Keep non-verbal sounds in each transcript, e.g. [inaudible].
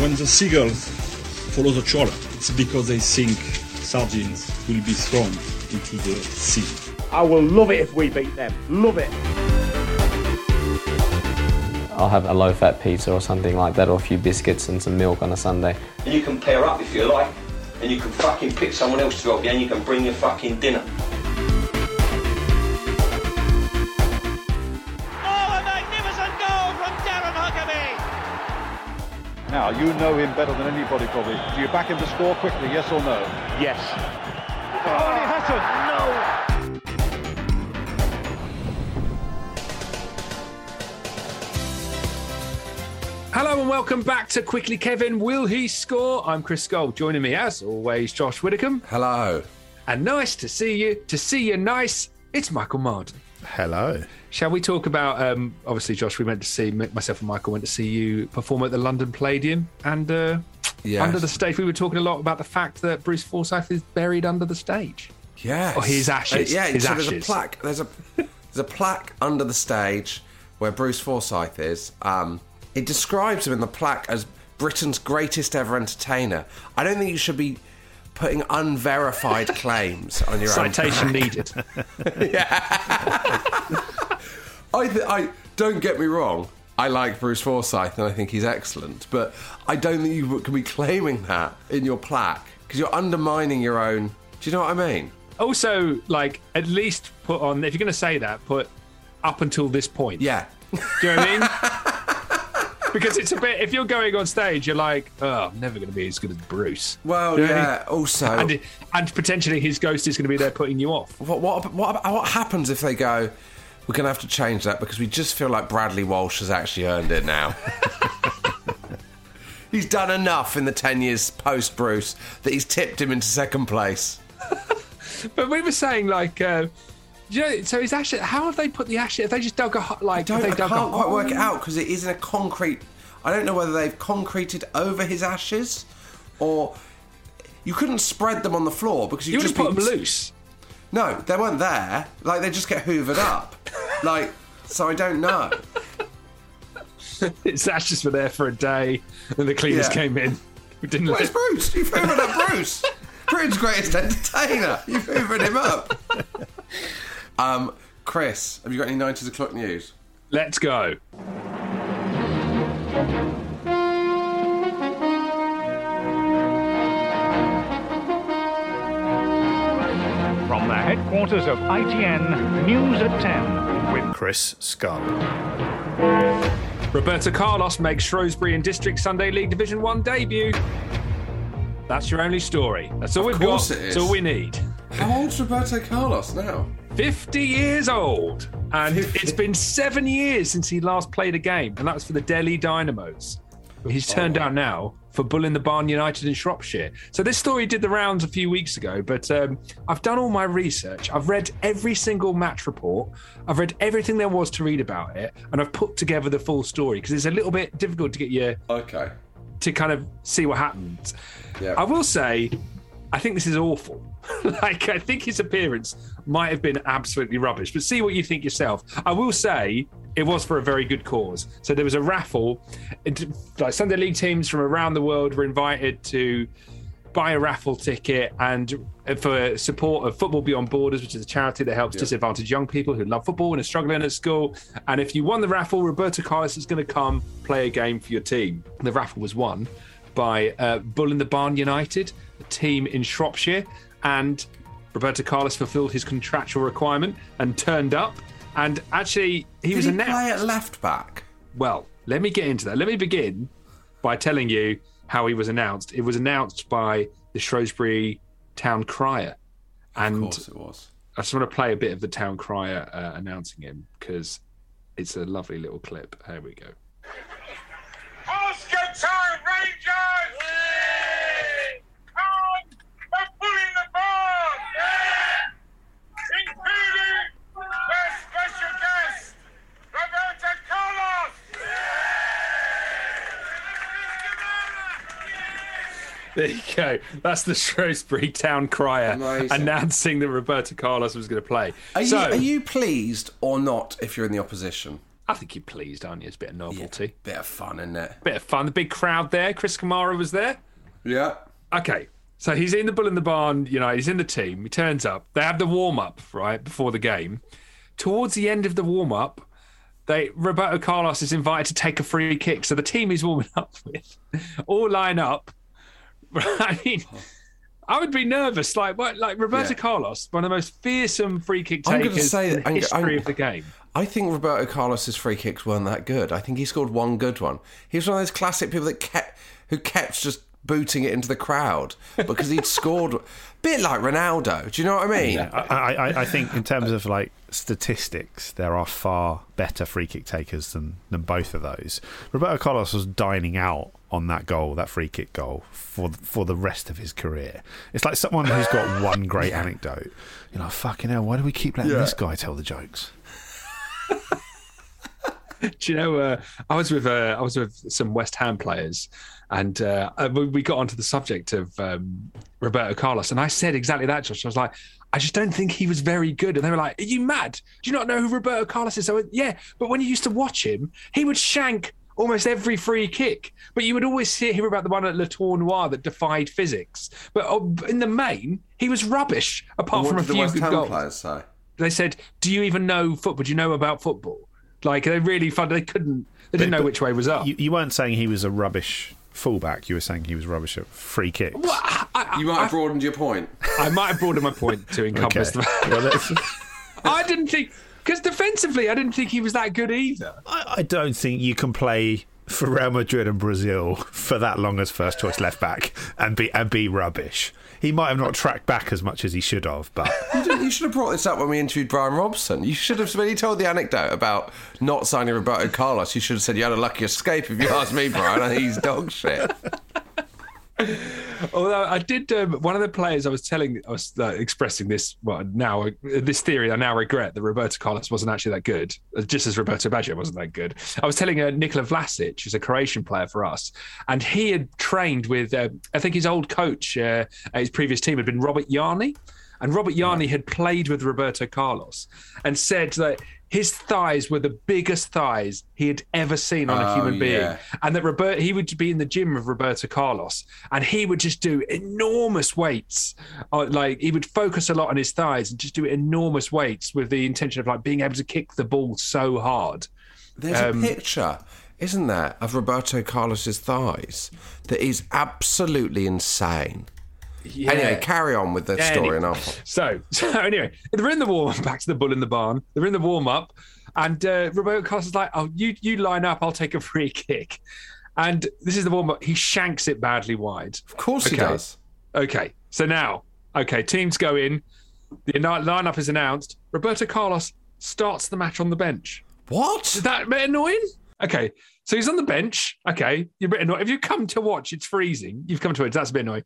When the seagulls follow the trawler, it's because they think sardines will be thrown into the sea. I will love it if we beat them. Love it. I'll have a low fat pizza or something like that, or a few biscuits and some milk on a Sunday. And you can pair up if you like, and you can fucking pick someone else to help you, and you can bring your fucking dinner. Now, you know him better than anybody probably. Do you back him to score quickly, yes or no? Yes. Oh, he hasn't! No! Hello and welcome back to Quickly Kevin. Will he score? I'm Chris Gold. Joining me as always, Josh Widdicombe. Hello. And nice to see you. To see you nice, it's Michael Marden. Hello. Shall we talk about? Um, obviously, Josh, we went to see myself and Michael went to see you perform at the London Palladium, and uh, Yes. under the stage, we were talking a lot about the fact that Bruce Forsyth is buried under the stage. Yes. Or his ashes. Uh, yeah, His so there's a plaque. There's a there's a plaque under the stage where Bruce Forsyth is. Um, it describes him in the plaque as Britain's greatest ever entertainer. I don't think you should be putting unverified [laughs] claims on your Citation needed. [laughs] [laughs] I, th- I don't get me wrong. I like Bruce Forsyth and I think he's excellent, but I don't think you can be claiming that in your plaque because you're undermining your own. Do you know what I mean? also, like, at least put on if you're going to say that, put up until this point. Yeah. Do you know what I mean? [laughs] because it's a bit. If you're going on stage, you're like, oh, I'm never going to be as good as Bruce. Well, Do you know what I yeah. mean? Also, and and potentially his ghost is going to be there putting you off. What, what, what, what happens if they go, we're going to have to change that because we just feel like Bradley Walsh has actually earned it now? [laughs] he's done enough in the 10 years post Bruce that he's tipped him into second place. [laughs] But we were saying like, uh, you know, so his ashes. How have they put the ashes? Have they just dug a like? I dug can't quite work it out because it is in a concrete. I don't know whether they've concreted over his ashes or you couldn't spread them on the floor because you You just put be- them loose. No, they weren't there. Like they just get hoovered up. like so, I don't know. His ashes were there for a day, and the cleaners Yeah. came in. We didn't. Where's Bruce? You've hoovered up Bruce. Britain's greatest entertainer. You've hoovered him up. Um, Chris, have you got any 90s o'clock news? Let's go. Headquarters of ITN, News at 10 with Chris Scull. Roberto Carlos makes Shrewsbury in District Sunday League Division One debut. That's your only story. That's all Of we've course got. it That's is. all we need. How old's Roberto Carlos now? 50 years old. And it's been seven years since he last played a game, and that was for the Delhi Dynamos. He's turned Oh. down now for Bull in the Barn United in Shropshire. So this story did the rounds a few weeks ago, but um, I've done all my research. I've read every single match report. I've read everything there was to read about it, and I've put together the full story because it's a little bit difficult to get your Okay. to kind of see what happens. Yeah. I will say, I think this is awful. [laughs] like, I think his appearance might have been absolutely rubbish, but see what you think yourself. I will say it was for a very good cause. So there was a raffle. It- Like Sunday league teams from around the world were invited to buy a raffle ticket and for support of Football Beyond Borders, which is a charity that helps disadvantaged young people who love football and are struggling at school. And if you won the raffle, Roberto Carlos is going to come play a game for your team. The raffle was won by uh, Bull in the Barn United, a team in Shropshire, and Roberto Carlos fulfilled his contractual requirement and turned up. And actually, he Did was he announced. play at left back? Well, let me get into that. Let me begin by telling you how he was announced. It was announced by the Shrewsbury town crier. And Of course it was. I just want to play a bit of the town crier uh, announcing him because it's a lovely little clip. Here we go. Oscar Town Rangers! Come and pull in the barn! Including their special guest, Roberto Carlos! There you go. That's the Shrewsbury town crier Amazing. announcing that Roberto Carlos was going to play. Are, so, you, are you pleased or not if you're in the opposition? I think you're pleased, aren't you? It's a bit of novelty. Bit of fun, isn't it? Bit of fun. The big crowd there. Chris Kamara was there. Yeah. Okay. So he's in the Bull in the Barn, you know, he's in the team. He turns up. They have the warm up, right, before the game. Towards the end of the warm up, they Roberto Carlos is invited to take a free kick. So the team he's warming up [laughs] with all line up. [laughs] I mean, I would be nervous. Like like Roberto Yeah. Carlos, one of the most fearsome free kick I'm gonna takers say in the I'm- history I'm- of the game. I think Roberto Carlos's free kicks weren't that good. I think he scored one good one. He was one of those classic people that kept who kept just booting it into the crowd because he'd [laughs] scored bit like Ronaldo. Do you know what I mean? I, I, I think in terms of like statistics, there are far better free kick takers than, than both of those. Roberto Carlos was dining out on that goal, that free kick goal, for for the rest of his career. It's like someone who's got [laughs] one great anecdote. You know, fucking hell, why do we keep letting Yeah. this guy tell the jokes? [laughs] Do you know? Uh, I was with uh, I was with some West Ham players, and uh, uh, we- we got onto the subject of um, Roberto Carlos, and I said exactly that. Josh, I was like, I just don't think he was very good, and they were like, "Are you mad? Do you not know who Roberto Carlos is?" I went, "Yeah, but when you used to watch him, he would shank." Almost every free kick, but you would always hear, hear about the one at Le Tournoi that defied physics. But uh, in the main, he was rubbish. Apart from a few West good goals players say? they said, "Do you even know football? Do you know about football?" Like they really fun. They couldn't. They didn't But- know but which way was up. You, you weren't saying he was a rubbish fullback. You were saying he was rubbish at free kicks. You might have broadened your point. I might have broadened my point to encompass Okay. the. Well, that's- [laughs] I didn't think because defensively, I didn't think he was that good either. I, I don't think you can play for Real Madrid and Brazil for that long as first choice left back and be and be rubbish. He might have not tracked back as much as he should have, but [laughs] You, you should have brought this up when we interviewed Brian Robson. You should have, when you told the anecdote about not signing Roberto Carlos, you should have said you had a lucky escape. If you ask me, Brian, he's dog shit. Although I did, um, one of the players I was telling, I was uh, expressing this. Well, now uh, this theory, I now regret that Roberto Carlos wasn't actually that good, uh, just as Roberto Baggio wasn't that good. I was telling uh, Nikola Vlasic, who's a Croatian player for us, and he had trained with, uh, I think his old coach uh, at his previous team had been Robert Jarni. And Robert Jarni had played with Roberto Carlos and said that his thighs were the biggest thighs he had ever seen on a Oh, human being yeah. and that Robert he would be in the gym with Roberto Carlos, and he would just do enormous weights. Uh, like he would focus a lot on his thighs and just do enormous weights with the intention of like being able to kick the ball so hard. There's Um, a picture, isn't there, of Roberto Carlos's thighs that is absolutely insane. Yeah. Anyway, carry on with the Yeah, story, anyway. and I'll. [laughs] So, so anyway, they're in the warm up. Back to the bull in the barn. They're in the warm up, and uh, Roberto Carlos is like, "Oh, you you line up. I'll take a [laughs] free kick." And this is the warm up. He shanks it badly wide. Of course he does. Okay, so now, okay, teams go in. The lineup is announced. Roberto Carlos starts the match on the bench. What? Is that a bit annoying? Okay, so he's on the bench. Okay, you're a bit annoyed. If you come to watch, it's freezing. You've come to it. That's a bit annoying.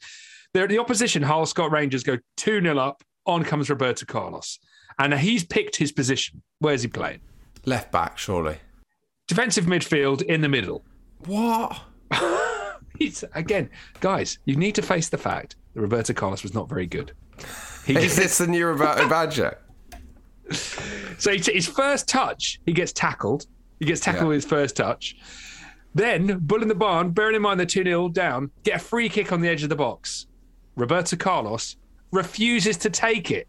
They're the opposition. Harlescott Rangers go two 0 up. On comes Roberto Carlos, and he's picked his position. Where's he playing? Left back, surely. Defensive midfield in the middle. What? [laughs] He's again, guys. You need to face the fact that Roberto Carlos was not very good. He Is this the new Roberto Badger? [laughs] So he, his first touch, he gets tackled. He gets tackled Yeah. with his first touch. Then, Bull in the Barn, bearing in mind they're 2 0 down, get a free kick on the edge of the box. Roberto Carlos refuses to take it.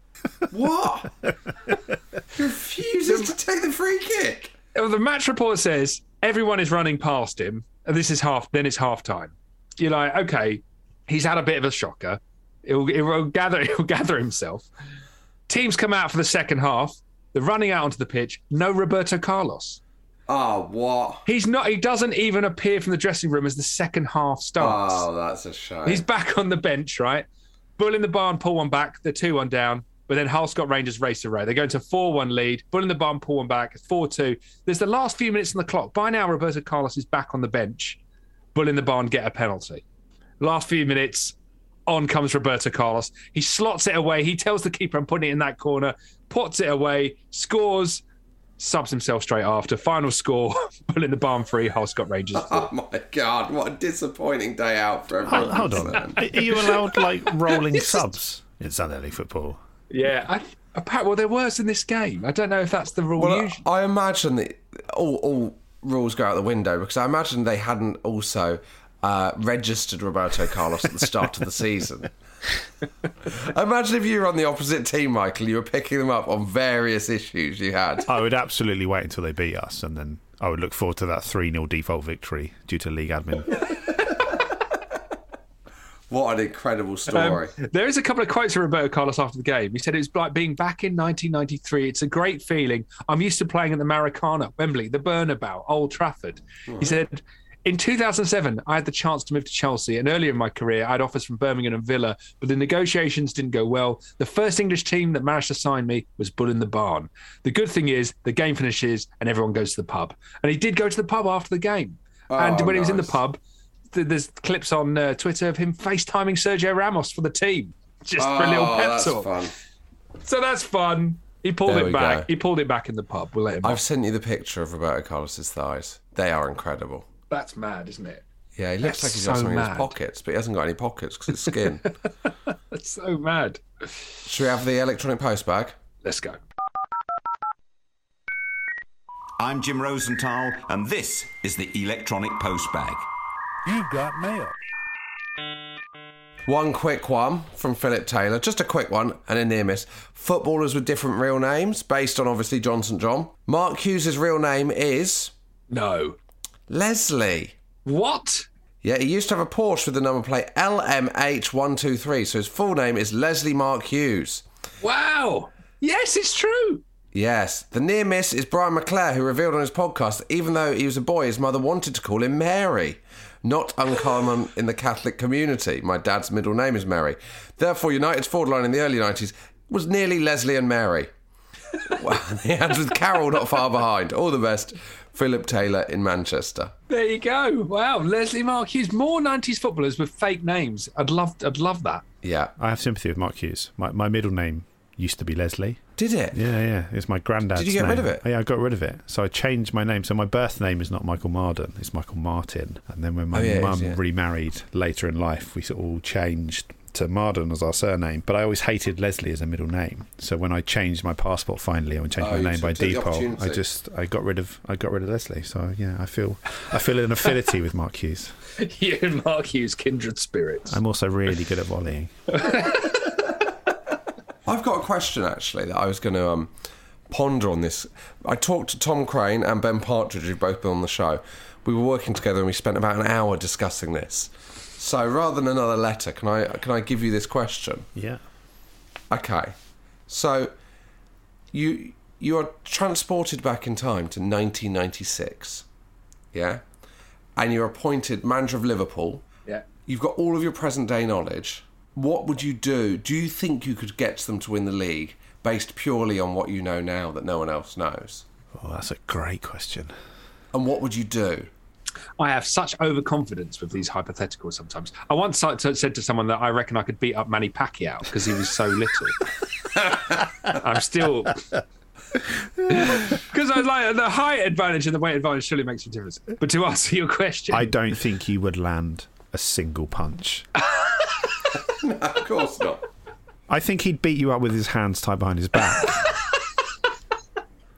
What? [laughs] refuses to take the free kick. The match report says everyone is running past him, and this is half. Then it's half time. You're like, okay, he's had a bit of a shocker. He'll, he'll gather. [laughs] He'll gather himself. Teams come out for the second half. They're running out onto the pitch. No Roberto Carlos. Oh, what? He's not. He doesn't even appear from the dressing room as the second half starts. Oh, that's a shame. He's back on the bench, right? Bull in the barn, pull one back. They're two one down. But then Harlescott Rangers race away. They go into four one lead. Bull in the barn, pull one back. It's four two. There's the last few minutes on the clock. By now, Roberto Carlos is back on the bench. Bull in the barn get a penalty. Last few minutes, on comes Roberto Carlos. He slots it away. He tells the keeper, "I'm putting it in that corner." Puts it away. Scores. Subs himself straight after. Final score: [laughs] Bull in the barn three. Hull Scott Rangers. [laughs] Oh my god, what a disappointing day out for everyone. Hold, hold on. concerned. [laughs] Are you allowed like rolling subs in Sunday League football? Yeah, I, apparently, well, there was in this game. I don't know if that's the rule. Well, usually. I imagine that all, all rules go out the window because I imagine they hadn't also uh, registered Roberto Carlos at the start of the season. [laughs] imagine if you were on the opposite team, Michael. You were picking them up on various issues you had. I would absolutely wait until they beat us, and then I would look forward to that 3 0 default victory due to league admin. [laughs] What an incredible story! Um, there is a couple of quotes from Roberto Carlos after the game. He said it was like being back in 1993. It's a great feeling. I'm used to playing at the Maracana, Wembley, the Bernabéu, Old Trafford. He said, in 2007, I had the chance to move to Chelsea, and earlier in my career, I had offers from Birmingham and Villa, but the negotiations didn't go well. The first English team that managed to sign me was Bull in the Barn. The good thing is, the game finishes and everyone goes to the pub. And he did go to the pub after the game. and Oh, when he was in the pub, th- there's clips on uh, Twitter of him FaceTiming Sergio Ramos for the team, just for a little Oh, pep talk. fun. So that's fun. He pulled There it back. go. He pulled it back in the pub. We'll let him. I've off. sent you the picture of Roberto Carlos's thighs. They are incredible. That's mad, isn't it? Yeah, he looks That's like he's got so something in his pockets, but he hasn't got any pockets because it's skin. That's [laughs] so mad. Should we have the electronic post bag? Let's go. I'm Jim Rosenthal, and this is the Electronic Post Bag. You've got mail. One quick one from Philip Taylor, just a quick one and a near miss. Footballers with different real names, based on obviously John St John. Mark Hughes' real name is No. Leslie. What? Yeah, he used to have a Porsche with the number plate LMH123, so his full name is Leslie Mark Hughes. Wow. Yes, it's true. Yes, the near miss is Brian McClair, who revealed on his podcast that even though he was a boy, his mother wanted to call him Mary. Not uncommon in the Catholic community. My dad's middle name is Mary. Therefore, United's forward line in the early 90s was nearly Leslie and Mary. well, he had with Carol not far behind. All the best, Philip Taylor in Manchester. There you go. Wow, Leslie Mark Hughes. More '90s footballers with fake names. I'd love. I'd love that. Yeah. I have sympathy with Mark Hughes. My, my middle name used to be Leslie. Did it? Yeah, yeah. It's my granddad's Did you get name. rid of it? Yeah, I got rid of it. So I changed my name. So my birth name is not Michael Marden. It's Michael Martin. And then when my Oh, yeah, it is, mum yeah. remarried later in life, we sort of all changed to Marden as our surname. But I always hated Leslie as a middle name. So when I changed my passport finally, and changed Oh, my name by took the default, I just I got rid of I got rid of Leslie. So yeah, I feel I feel an affinity with Mark Hughes. [laughs] you and Mark Hughes, kindred spirits. I'm also really good at volleying. [laughs] I've got a question actually that I was going to um, ponder on this. I talked to Tom Craine and Ben Partridge, who've both been on the show. We were working together and we spent about an hour discussing this. So rather than another letter, can I can I give you this question? Yeah. Okay. So you you are transported back in time to 1996. Yeah? And you're appointed manager of Liverpool. Yeah. You've got all of your present day knowledge. What would you do? Do you think you could get them to win the league based purely on what you know now that no one else knows? Oh, that's a great question. And what would you do? I have such overconfidence with these hypotheticals sometimes. I once said to- someone that I reckon I could beat up Manny Pacquiao because he was so little. [laughs] I'm still. [laughs] Because I was like, the height advantage and the weight advantage surely makes a difference. But to answer your question, I don't think he would land a single punch. [laughs] no, of course not. I think he'd beat you up with his hands tied behind his back.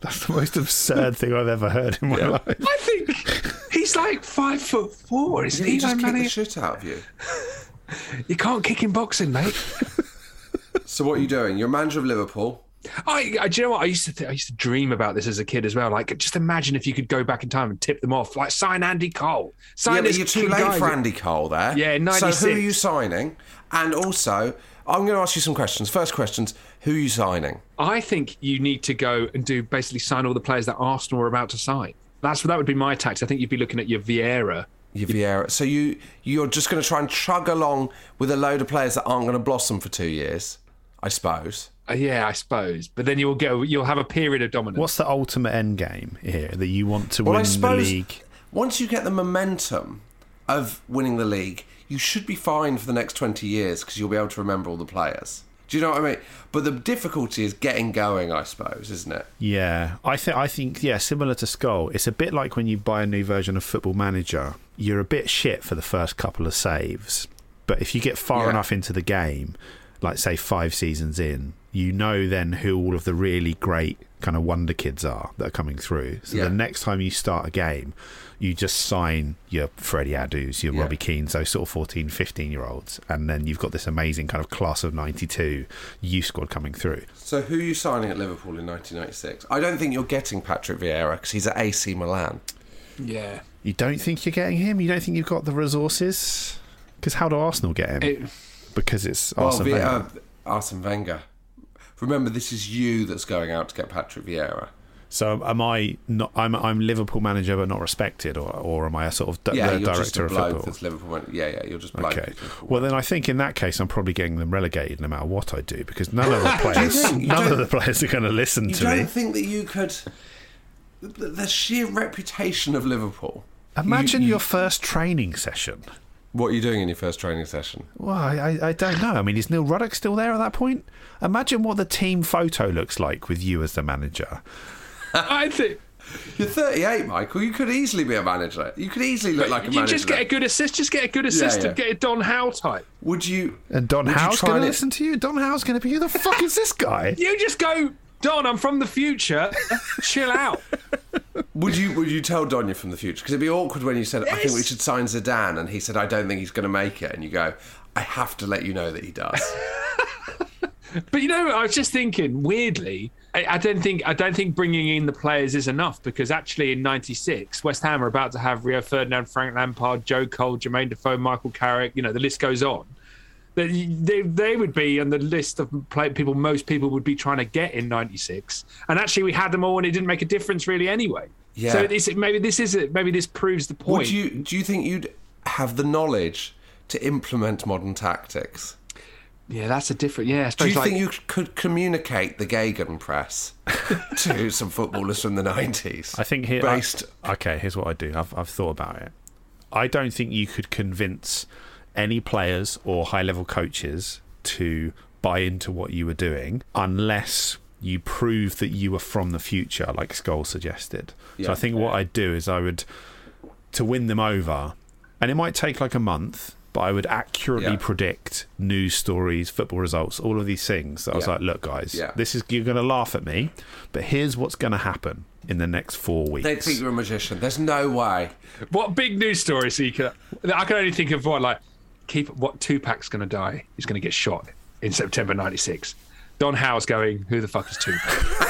That's the most absurd thing I've ever heard in my life. I think he's like five foot four, isn't He he? just Like, kicked the shit out of you. You can't kick in boxing, mate. So what are you doing? You're manager of Liverpool. I, I, do you know what? I used to, th- I used to dream about this as a kid as well. Like, just imagine if you could go back in time and tip them off, like sign Andy Cole. Sign yeah, but you're too late guy for Andy Cole there. Yeah, in So who are you signing? And also, I'm going to ask you some questions. First questions: Who are you signing? I think you need to go and do basically sign all the players that Arsenal are about to sign. That's that would be my tax. I think you'd be looking at your Vieira. Your Vieira. So you you're just going to try and chug along with a load of players that aren't going to blossom for two years, I suppose. Uh, yeah, I suppose. But then you'll go. You'll have a period of dominance. What's the ultimate end game here that you want to Well, I win the league? once you get the momentum of winning the league, you should be fine for the next 20 years because you'll be able to remember all the players. Do you know what I mean? But the difficulty is getting going, I suppose, isn't it? Yeah, I think I think yeah, similar to Scull. It's a bit like when you buy a new version of Football Manager. You're a bit shit for the first couple of saves, but if you get far Yeah. enough into the game, like say five seasons in, you know then who all of the really great kind of wonder kids are that are coming through. So Yeah. the next time you start a game, you just sign your Freddy Adus, your Yeah. Robbie Keanes, those sort of 14, 15 year olds, and then you've got this amazing kind of class of 92 youth squad coming through. So who are you signing at Liverpool in 1996? I don't think you're getting Patrick Vieira because he's at AC Milan. Yeah. You don't think you're getting him? You don't think you've got the resources? Because how do Arsenal get him? It- because it's Well, Arsene Vie- Wenger. uh, Arsene Wenger. Remember, this is you that's going out to get Patrick Vieira. So am I not? I'm I'm Liverpool manager but not respected, or or am I a sort of di- yeah, the you're just director of football? that's Liverpool. Yeah, yeah, you're just. Okay. Well, then I think in that case I'm probably getting them relegated no matter what I do because none of the [laughs] players? You none of the players are going to listen to You to don't think that you could? The, the sheer reputation of Liverpool. Imagine You- you- your first training session. What are you doing in your first training session? Well, I, I, I don't know. I mean, is Neil Ruddock still there at that point? Imagine what the team photo looks like with you as the manager. I think You're 38, Michael. You could easily be a manager. You could easily look like a manager. you manager. just get a good assist. Just get a good assistant. yeah. Get a Don Howe type. Would you? And Don would Howe's going to listen to you. Don Howe's going to be who the fuck is this guy? [laughs] You just go, Don. I'm from the future. Chill out. [laughs] Would you? Would you tell Donya from the future? Because it'd be awkward when you said, "I think we should sign Zidane," and he said, "I don't think he's going to make it," and you go, "I have to let you know that he does." [laughs] But you know, I was just thinking. Weirdly, I, I don't think I don't think bringing in the players is enough because actually in '96, West Ham are about to have Rio Ferdinand, Frank Lampard, Joe Cole, Jermaine Defoe, Michael Carrick. You know, the list goes on. They, they, they would be on the list of play, people most people would be trying to get in '96, and actually we had them all, and it didn't make a difference really anyway. Yeah. So it's, maybe this is it. Maybe this proves the point. Would you? Do you think you'd have the knowledge to implement modern tactics? Yeah, that's a different. Yeah, I Do you like, think you could communicate the Gegenpress [laughs] to some footballers from the nineties? I think here. based. okay, here's what I do. I've, I've thought about it. I don't think you could convince any players or high level coaches to buy into what you were doing unless you prove that you were from the future, like Scull suggested. so I think what I'd do is I would, to win them over, and it might take like a month. But I would accurately Yeah. predict news stories, football results, all of these things. I was Yeah. like, "Look, guys, Yeah. this is you're going to laugh at me, but here's what's going to happen in the next four weeks." They think you're a magician. There's no way. What big news story? So you could, I can only think of what like keep what Tupac's going to die. He's going to get shot in September '96. Don Howe's going. Who the fuck is Tupac? [laughs]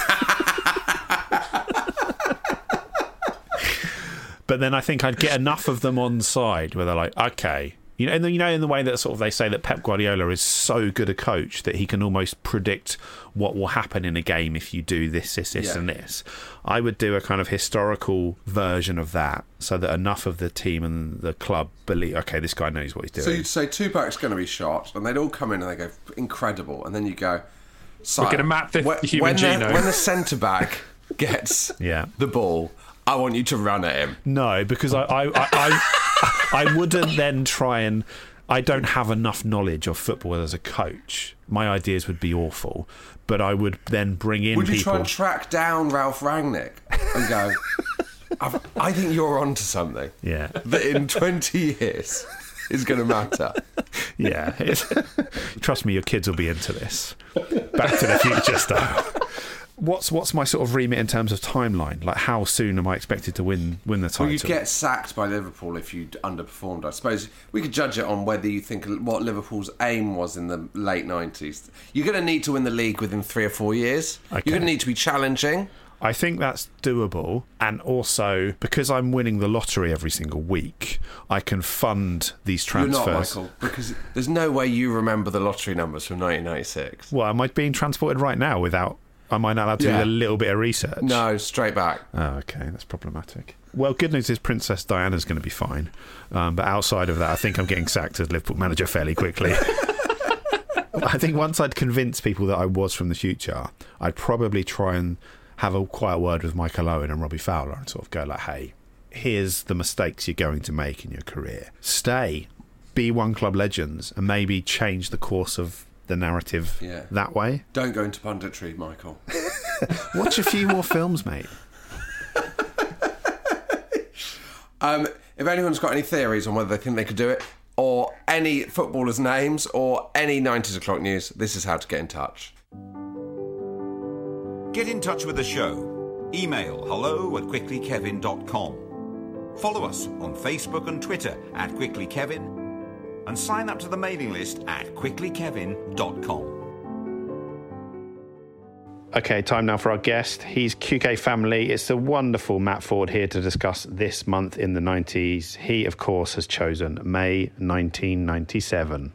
But then I think I'd get enough of them on side where they're like, okay, you know, and then, you know, in the way that sort of they say that Pep Guardiola is so good a coach that he can almost predict what will happen in a game if you do this, this, this, Yeah. and this. I would do a kind of historical version of that so that enough of the team and the club believe, okay, this guy knows what he's doing. So you'd say two Tupac's going to be shot, and they'd all come in and they go incredible, and then you go. So, We're gonna map the when, human when the- when the centre back gets [laughs] Yeah. the ball, I want you to run at him. No, because I I, I, I, I wouldn't then try and. I don't have enough knowledge of football as a coach. My ideas would be awful, but I would then bring in Would you people. try and track down Ralf Rangnick and go? I think you're onto something. yeah, That in 20 years, is going to matter. Yeah. [laughs] Trust me, your kids will be into this. Back to the future style. What's what's my sort of remit in terms of timeline? Like, how soon am I expected to win win the title? Well, you'd get sacked by Liverpool if you'd underperformed. I suppose we could judge it on whether you think what Liverpool's aim was in the late 90s. You're going to need to win the league within three or four years. You're going to need to be challenging. I think that's doable, and also because I'm winning the lottery every single week, I can fund these transfers. You're not, Michael, because there's no way you remember the lottery numbers from 1996. Well, am I being transported right now without? Am I not allowed to Yeah. do a little bit of research? No, straight back. Oh, okay, that's problematic. Well, good news is Princess Diana's going to be fine, um, but outside of that, I think I'm getting sacked as Liverpool manager fairly quickly. [laughs] I think once I'd convinced people that I was from the future, I'd probably try and have a quiet word with Michael Owen and Robbie Fowler and sort of go like, "Hey, here's the mistakes you're going to make in your career. Stay, be one club legends, and maybe change the course of the narrative Yeah. that way." Don't go into punditry, Michael. [laughs] Watch a few more films, mate. [laughs] Um, if anyone's got any theories on whether they think they could do it, or any footballers' names, or any 90s o'clock news, this is how to get in touch. Get in touch with the show. Email hello at quicklykevin.com. Follow us on Facebook and Twitter at quicklykevin. And sign up to the mailing list at quicklykevin.com. Okay, time now for our guest. He's QK family. It's the wonderful Matt Forde here to discuss this month in the 90s. He, of course, has chosen May 1997.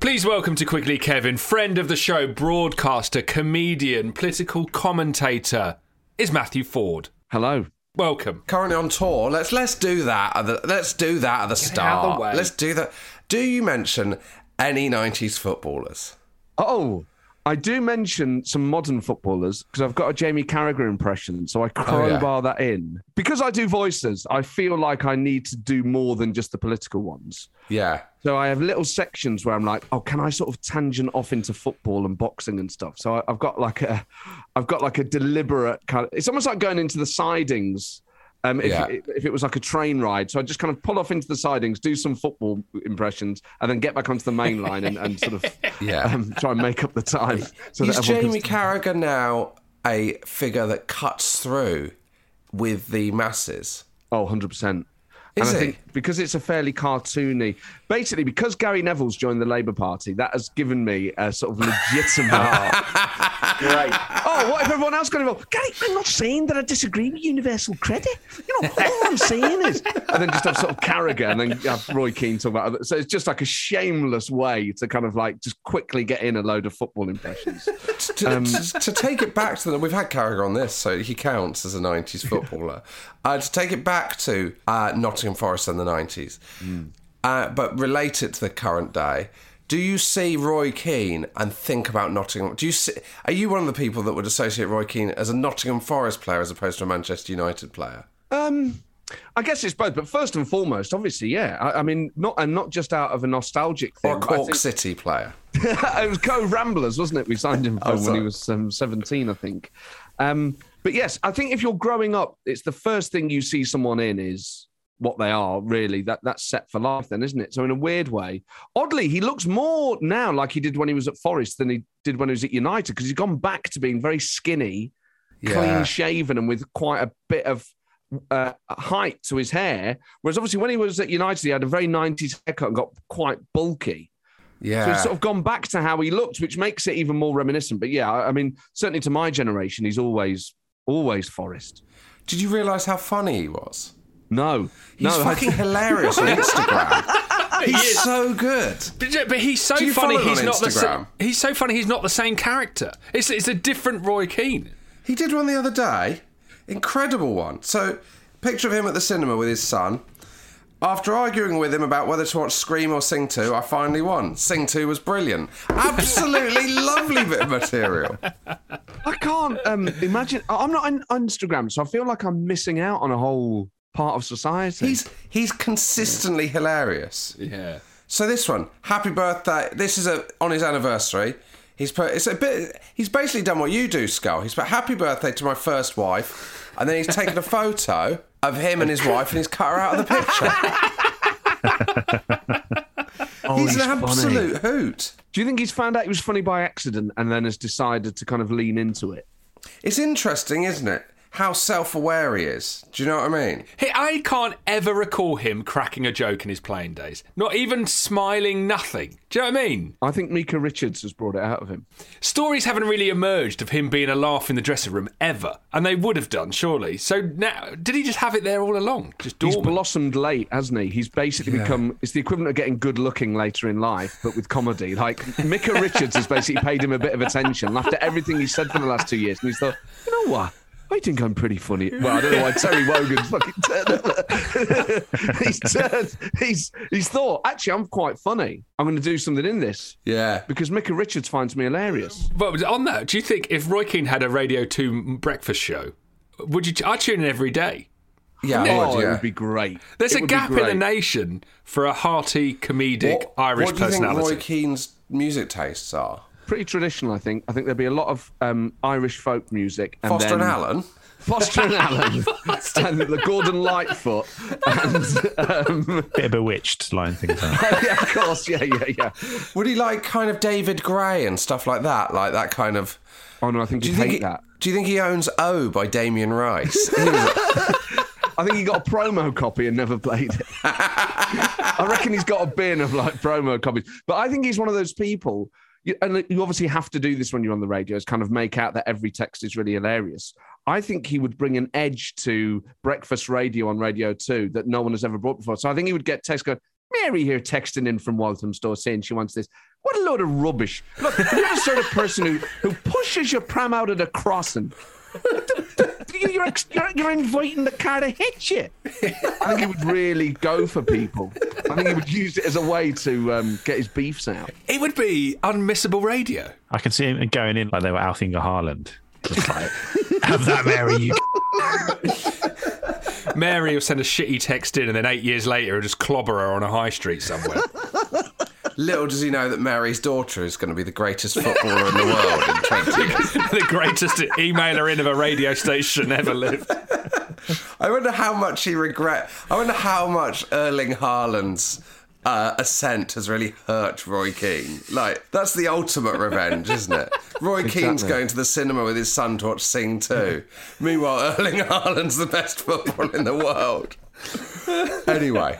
Please welcome to Quickly Kevin, friend of the show, broadcaster, comedian, political commentator, is Matthew Forde. Hello. Welcome. Currently on tour. Let's let's do that. At the, let's do that at the Get start. out of the way. Let's do that. Do you mention any 90s footballers? Oh, I do mention some modern footballers because I've got a Jamie Carragher impression, so I oh, crowbar that in. Because I do voices, I feel like I need to do more than just the political ones. Yeah. So I have little sections where I'm like, oh, can I sort of tangent off into football and boxing and stuff? So I, I've got like a, I've got like a deliberate kind of. It's almost like going into the sidings. Um, if, Yeah. if it was like a train ride, so I just kind of pull off into the sidings, do some football impressions, and then get back onto the main line and, and sort of [laughs] Yeah. um, try and make up the time. So is that Jamie can- Carragher now a figure that cuts through with the masses? Oh, 100%. Is and I think because it's a fairly cartoony, basically because Gary Neville's joined the Labour Party, that has given me a sort of legitimate. [laughs] Great. Oh, what if everyone else got involved? Gary, I'm not saying that I disagree with universal credit. You know, all I'm saying is, and then just have sort of Carragher, and then have Roy Keane talk about. Other, so it's just like a shameless way to kind of like just quickly get in a load of football impressions. [laughs] To, Um, to, to take it back to the, we've had Carragher on this, so he counts as a '90s footballer. uh, to take it back to uh, Nottingham Forest in the '90s, uh, but relate it to the current day. Do you see Roy Keane and think about Nottingham? Do you see? Are you one of the people that would associate Roy Keane as a Nottingham Forest player as opposed to a Manchester United player? Um, I guess it's both, but first and foremost, obviously, yeah. I, I mean, not and not just out of a nostalgic thing. Or Cork think- City player? [laughs] it was Cobh Ramblers, wasn't it? We signed him [laughs] for Oh, when he was um, 17, I think. Um, but yes, I think if you're growing up, it's the first thing you see someone in is what they are, really. That That's set for life, then, isn't it? So, in a weird way, oddly, he looks more now like he did when he was at Forest than he did when he was at United because he's gone back to being very skinny, Yeah. clean shaven, and with quite a bit of uh, height to his hair. Whereas obviously when he was at United, he had a very 90s haircut and got quite bulky. Yeah. So he's sort of gone back to how he looked, which makes it even more reminiscent. But yeah, I I mean, certainly to my generation, he's always, always Forest. Did you realise how funny he was? No, He's no, fucking [laughs] hilarious on Instagram. He's is. so good. But, but he's so funny. He's on not the Instagram? same. He's so funny. He's not the same character. It's it's a different Roy Keane. He did one the other day. Incredible one. So, picture of him at the cinema with his son. After arguing with him about whether to watch Scream or Sing 2, I finally won. Sing 2 was brilliant. Absolutely [laughs] lovely bit of material. I can't um, imagine. I'm not on Instagram, so I feel like I'm missing out on a whole part of society. He's he's consistently hilarious. Yeah. So this one, happy birthday. This is a on his anniversary. He's put it's a bit. He's basically done what you do, Scull. He's put happy birthday to my first wife, and then he's taken a photo of him and his [laughs] wife, and he's cut her out of the picture. [laughs] Oh, he's, he's an funny. absolute hoot. Do you think he's found out he was funny by accident and then has decided to kind of lean into it? It's interesting, isn't it? How self-aware he is. Do you know what I mean? He, I can't ever recall him cracking a joke in his playing days. Not even smiling, nothing. Do you know what I mean? I think Micah Richards has brought it out of him. Stories haven't really emerged of him being a laugh in the dressing room ever, and they would have done, surely. So now, did he just have it there all along? Just dormant? He's blossomed late, hasn't he? He's basically Yeah. become. It's the equivalent of getting good looking later in life, but with comedy. Like Micah Richards has basically paid him a bit of attention after everything he's said for the last two years, and he's thought, you know what? I think I'm pretty funny. Well, I don't know why Terry Wogan [laughs] fucking turned up. [laughs] he's turned. He's he's thought. Actually, I'm quite funny. I'm going to do something in this. Yeah. Because Micah Richards finds me hilarious. But on that, do you think if Roy Keane had a Radio 2 breakfast show, would you? I'd tune in every day. Yeah, I oh, would, it would be great. There's It a gap in the nation for a hearty, comedic Irish what do you personality. think Roy Keane's music tastes are? Pretty traditional, I think. I think there'd be a lot of um, Irish folk music. And Foster then and Allen. Foster and Allen, [laughs] and the Gordon Lightfoot, and um, Bit of bewitched line things out. [laughs] yeah, of course, yeah, yeah, yeah. Would he like kind of David Gray and stuff like that? Like that kind of. Oh no, I think Do you he'd think hate he, that. Do you think he owns O by Damien Rice? [laughs] I think he got a promo copy and never played it. I reckon he's got a bin of like promo copies. But I think he's one of those people. You- And you obviously have to do this when you're on the radio, is kind of make out that every text is really hilarious. I think he would bring an edge to breakfast radio on Radio 2 that no one has ever brought before. So I think he would get text going, Mary here texting in from Walthamstow saying she wants this. What a load of rubbish. Look, you're the sort of person who, who pushes your pram out of the crossing. You're, you're, you're inviting the car to hit you. I think he would really go for people. I think he would use it as a way to um, get his beefs out. It would be unmissable radio. I can see him going in like they were Alf-Inge Haaland. Just like, [laughs] have that, Mary. You Mary will send a shitty text in, and then eight years later, he'll just clobber her on a high street somewhere. [laughs] Little does he know that Mary's daughter is going to be the greatest footballer in the world in 20 years. [laughs] the greatest emailer in of a radio station ever lived. I wonder how much he regret. I wonder how much Erling Haaland's uh, ascent has really hurt Roy Keane. Like that's the ultimate revenge, isn't it? Roy Keane's going to the cinema with his son to watch Sing 2. Meanwhile, Erling Haaland's the best footballer in the world. anyway.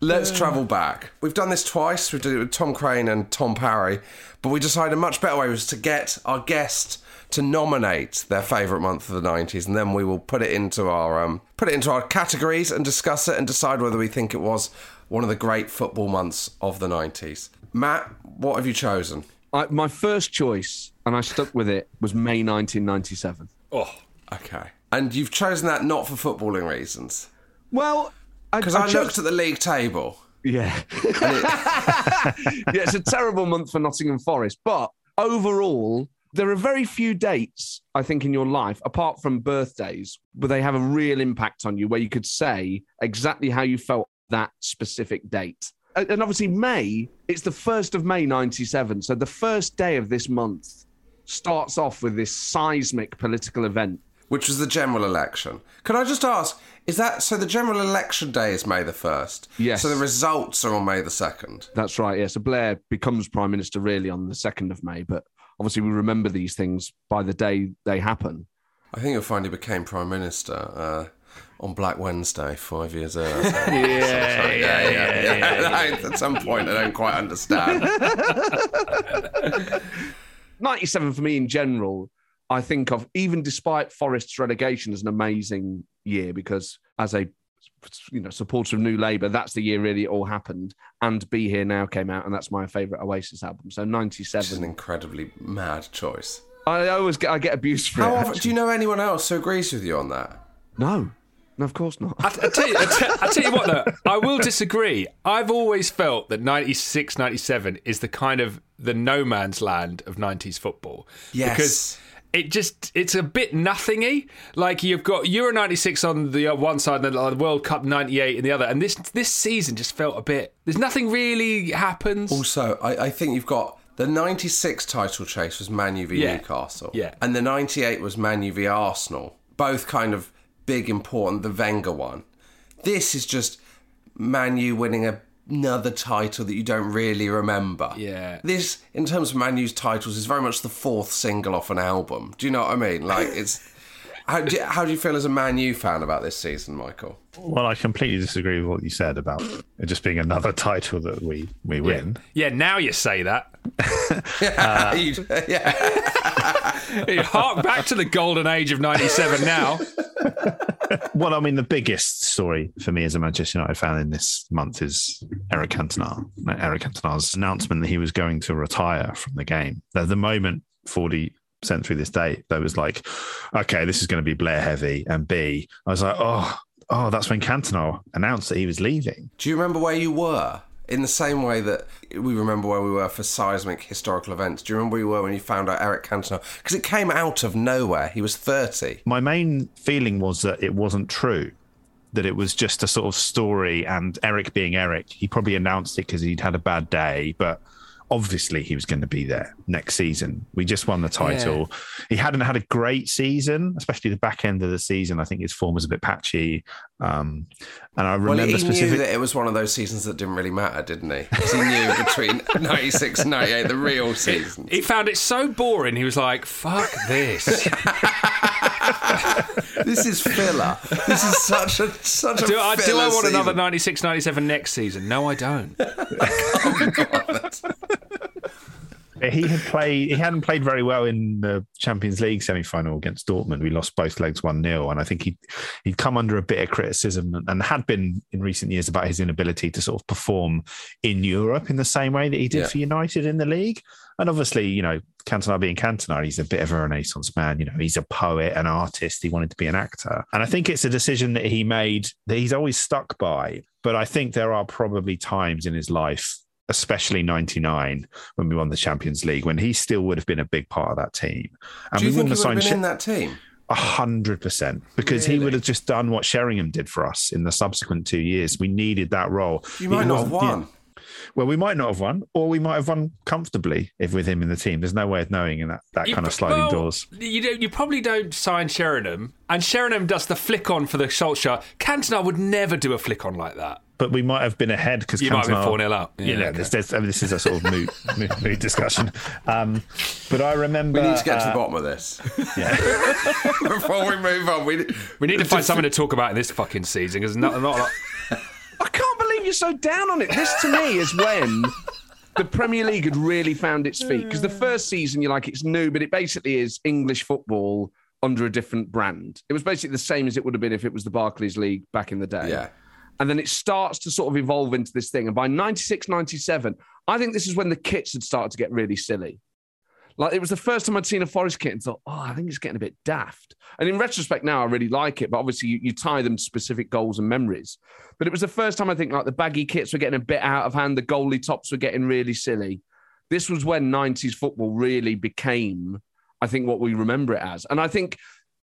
Let's travel back. We've done this twice. We did it with Tom Craine and Tom Parry, but we decided a much better way was to get our guest to nominate their favourite month of the '90s, and then we will put it into our um, put it into our categories and discuss it and decide whether we think it was one of the great football months of the '90s. Matt, what have you chosen? I, my first choice, and I stuck with it, was May 1997. Oh, Okay, and you've chosen that not for footballing reasons, Well, because I, looked at the league table. Yeah. [laughs] [laughs] yeah, it's a terrible month for Nottingham Forest. But overall, there are very few dates, I think, in your life, apart from birthdays, where they have a real impact on you, where you could say exactly how you felt that specific date. And and obviously, May, it's the 1st of May 97. So the first day of this month starts off with this seismic political event. Which was the general election. Can I just ask, is that so? The general election day is May the first. Yes. So the results are on May the second. That's right. Yeah. So Blair becomes prime minister really on the 2nd of May, but obviously we remember these things by the day they happen. I think you'll find he became prime minister uh, on Black Wednesday five years earlier. [laughs] Yeah, yeah, yeah, yeah. [laughs] At some point, I don't quite understand. [laughs] 97 for me in general, I think of even despite Forest's relegation as an amazing year because as a you know supporter of New Labour, that's the year really it all happened. And Be Here Now came out, and that's my favourite Oasis album. So It's an incredibly mad choice. I always get I get abused for How it. often, do you know anyone else who agrees with you on that? No. No, of course not. I, I, tell you, I, tell, I tell you what, though, I will disagree. I've always felt that 96, 97 is the kind of the no man's land of 90s football. Yes. Because it just, it's a bit nothingy. Like you've got Euro 96 on the uh, one side and then the World Cup 98 in the other. And this, this season just felt a bit, there's nothing really happens. Also, I, I think you've got The 96 title chase was Man U v Yeah. Newcastle. Yeah. And the 98 was Man U v Arsenal. Both kind of big, important, the Wenger one. This is just Man U winning a, another title that you don't really remember. Yeah. This, in terms of Man U's titles, is very much the fourth single off an album. Do you know what I mean? Like, it's. How do, you, how do you feel as a Man U fan about this season, Michael? Well, I completely disagree with what you said about it just being another title that we, we win. Yeah, now you say that. [laughs] Uh, You- yeah. You [laughs] hark back to the golden age of 97 now. [laughs] Well, I mean, the biggest story for me as a Manchester United fan in this month is Eric Cantona. Eric Cantona's announcement that he was going to retire from the game. At the moment, 40 percent through this date, that was like, okay, this is going to be Blair heavy. And B, I was like, oh, oh, that's when Cantona announced that he was leaving. Do you remember where you were? In the same way that we remember where we were for seismic historical events. Do you remember where you were when you found out Eric Cantona? Because it came out of nowhere. He was 30. My main feeling was that it wasn't true. That it was just a sort of story, and Eric being Eric, he probably announced it because he'd had a bad day, but obviously he was going to be there next season. We just won the title. He hadn't had a great season, especially the back end of the season. I think his form was a bit patchy. Um, and I remember well, he specific- knew that it was one of those seasons that didn't really matter, didn't he? 'Cause he knew between [laughs] 96 and 98, the real season. He found it so boring, he was like, fuck this. [laughs] this is filler. This is such a such a do, I, do I want season. another 96 97 next season? No, I don't. [laughs] he had played he hadn't played very well in the Champions League semi-final against Dortmund. We lost both legs 1-0 and I think he he'd come under a bit of criticism and, and had been in recent years about his inability to sort of perform in Europe in the same way that he did Yeah. for United in the league. And obviously, you know, Cantona being Cantona, he's a bit of a renaissance man, you know, he's a poet, an artist, he wanted to be an actor. And I think it's a decision that he made that he's always stuck by, but I think there are probably times in his life especially 99 when we won the Champions League, when he still would have been a big part of that team. And Do you we think he wouldn't have been She- in that team? a hundred percent, because he would have just done what Sheringham did for us in the subsequent two years. We needed that role. You might It not have won. yeah. Well, we might not have won, or we might have won comfortably if with him in the team. There's no way of knowing in that, that You kind of sliding well, doors. You, don't, you probably don't sign Sheringham, and Sheringham does the flick on for the Schultz shot. Cantona would never do a flick on like that. But we might have been ahead because You might have been 4-0 up. Yeah, Yeah, you know, okay. this, this, I mean, this is a sort of moot, mood, [laughs] mood discussion. Um, but I remember We need to get to uh, the bottom of this. Yeah. [laughs] Before we move on, we, We need to find something to talk about in this fucking season because not, not a lot. I can't believe you're so down on it. This to me is when the Premier League had really found its feet. Because the first season, you're like, it's new, but it basically is English football under a different brand. It was basically the same as it would have been if it was the Barclays League back in the day. Yeah. And then it starts to sort of evolve into this thing. And by 96, 97, I think this is when the kits had started to get really silly. Like it was the first time I'd seen a Forest kit and thought, oh, I think it's getting a bit daft. And in retrospect now, I really like it. But obviously, you, you tie them to specific goals and memories. But it was the first time I think like the baggy kits were getting a bit out of hand, the goalie tops were getting really silly. This was when 90s football really became, I think, what we remember it as. And I think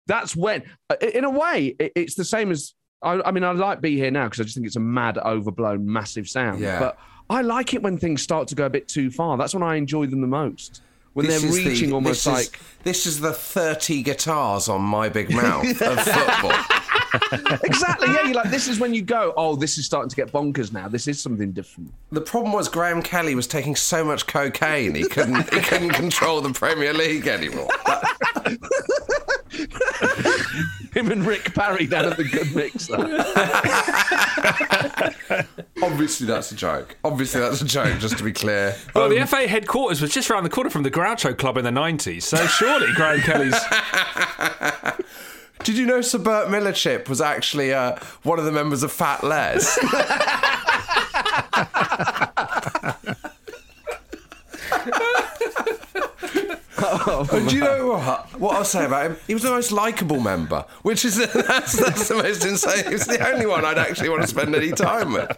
that's when, uh, in a way, it- it's the same as. I, I mean, I like Be Here Now because I just think it's a mad, overblown, massive sound. Yeah. But I like it when things start to go a bit too far. That's when I enjoy them the most. When This they're is the- reaching almost this is- like. this is the 30 guitars on my big mouth [laughs] of football. exactly. Yeah, you're like, this is when you go, oh, this is starting to get bonkers now. This is something different. The problem was Graham Kelly was taking so much cocaine he couldn't he couldn't control the Premier League anymore. [laughs] Him and Rick Parry down at the Good Mixer. [laughs] Obviously that's a joke. Obviously that's a joke. Just to be clear. Well, Um, the FA headquarters was just around the corner from the Groucho Club in the 90s, so surely Graham Kelly's. [laughs] Did you know Sir Bert Millichip was actually uh, one of the members of Fat Les? [laughs] Oh, and do you know what? What I'll say about him? He was the most likable member, which is [laughs] that's, that's the most insane. He's the only one I'd actually want to spend any time with.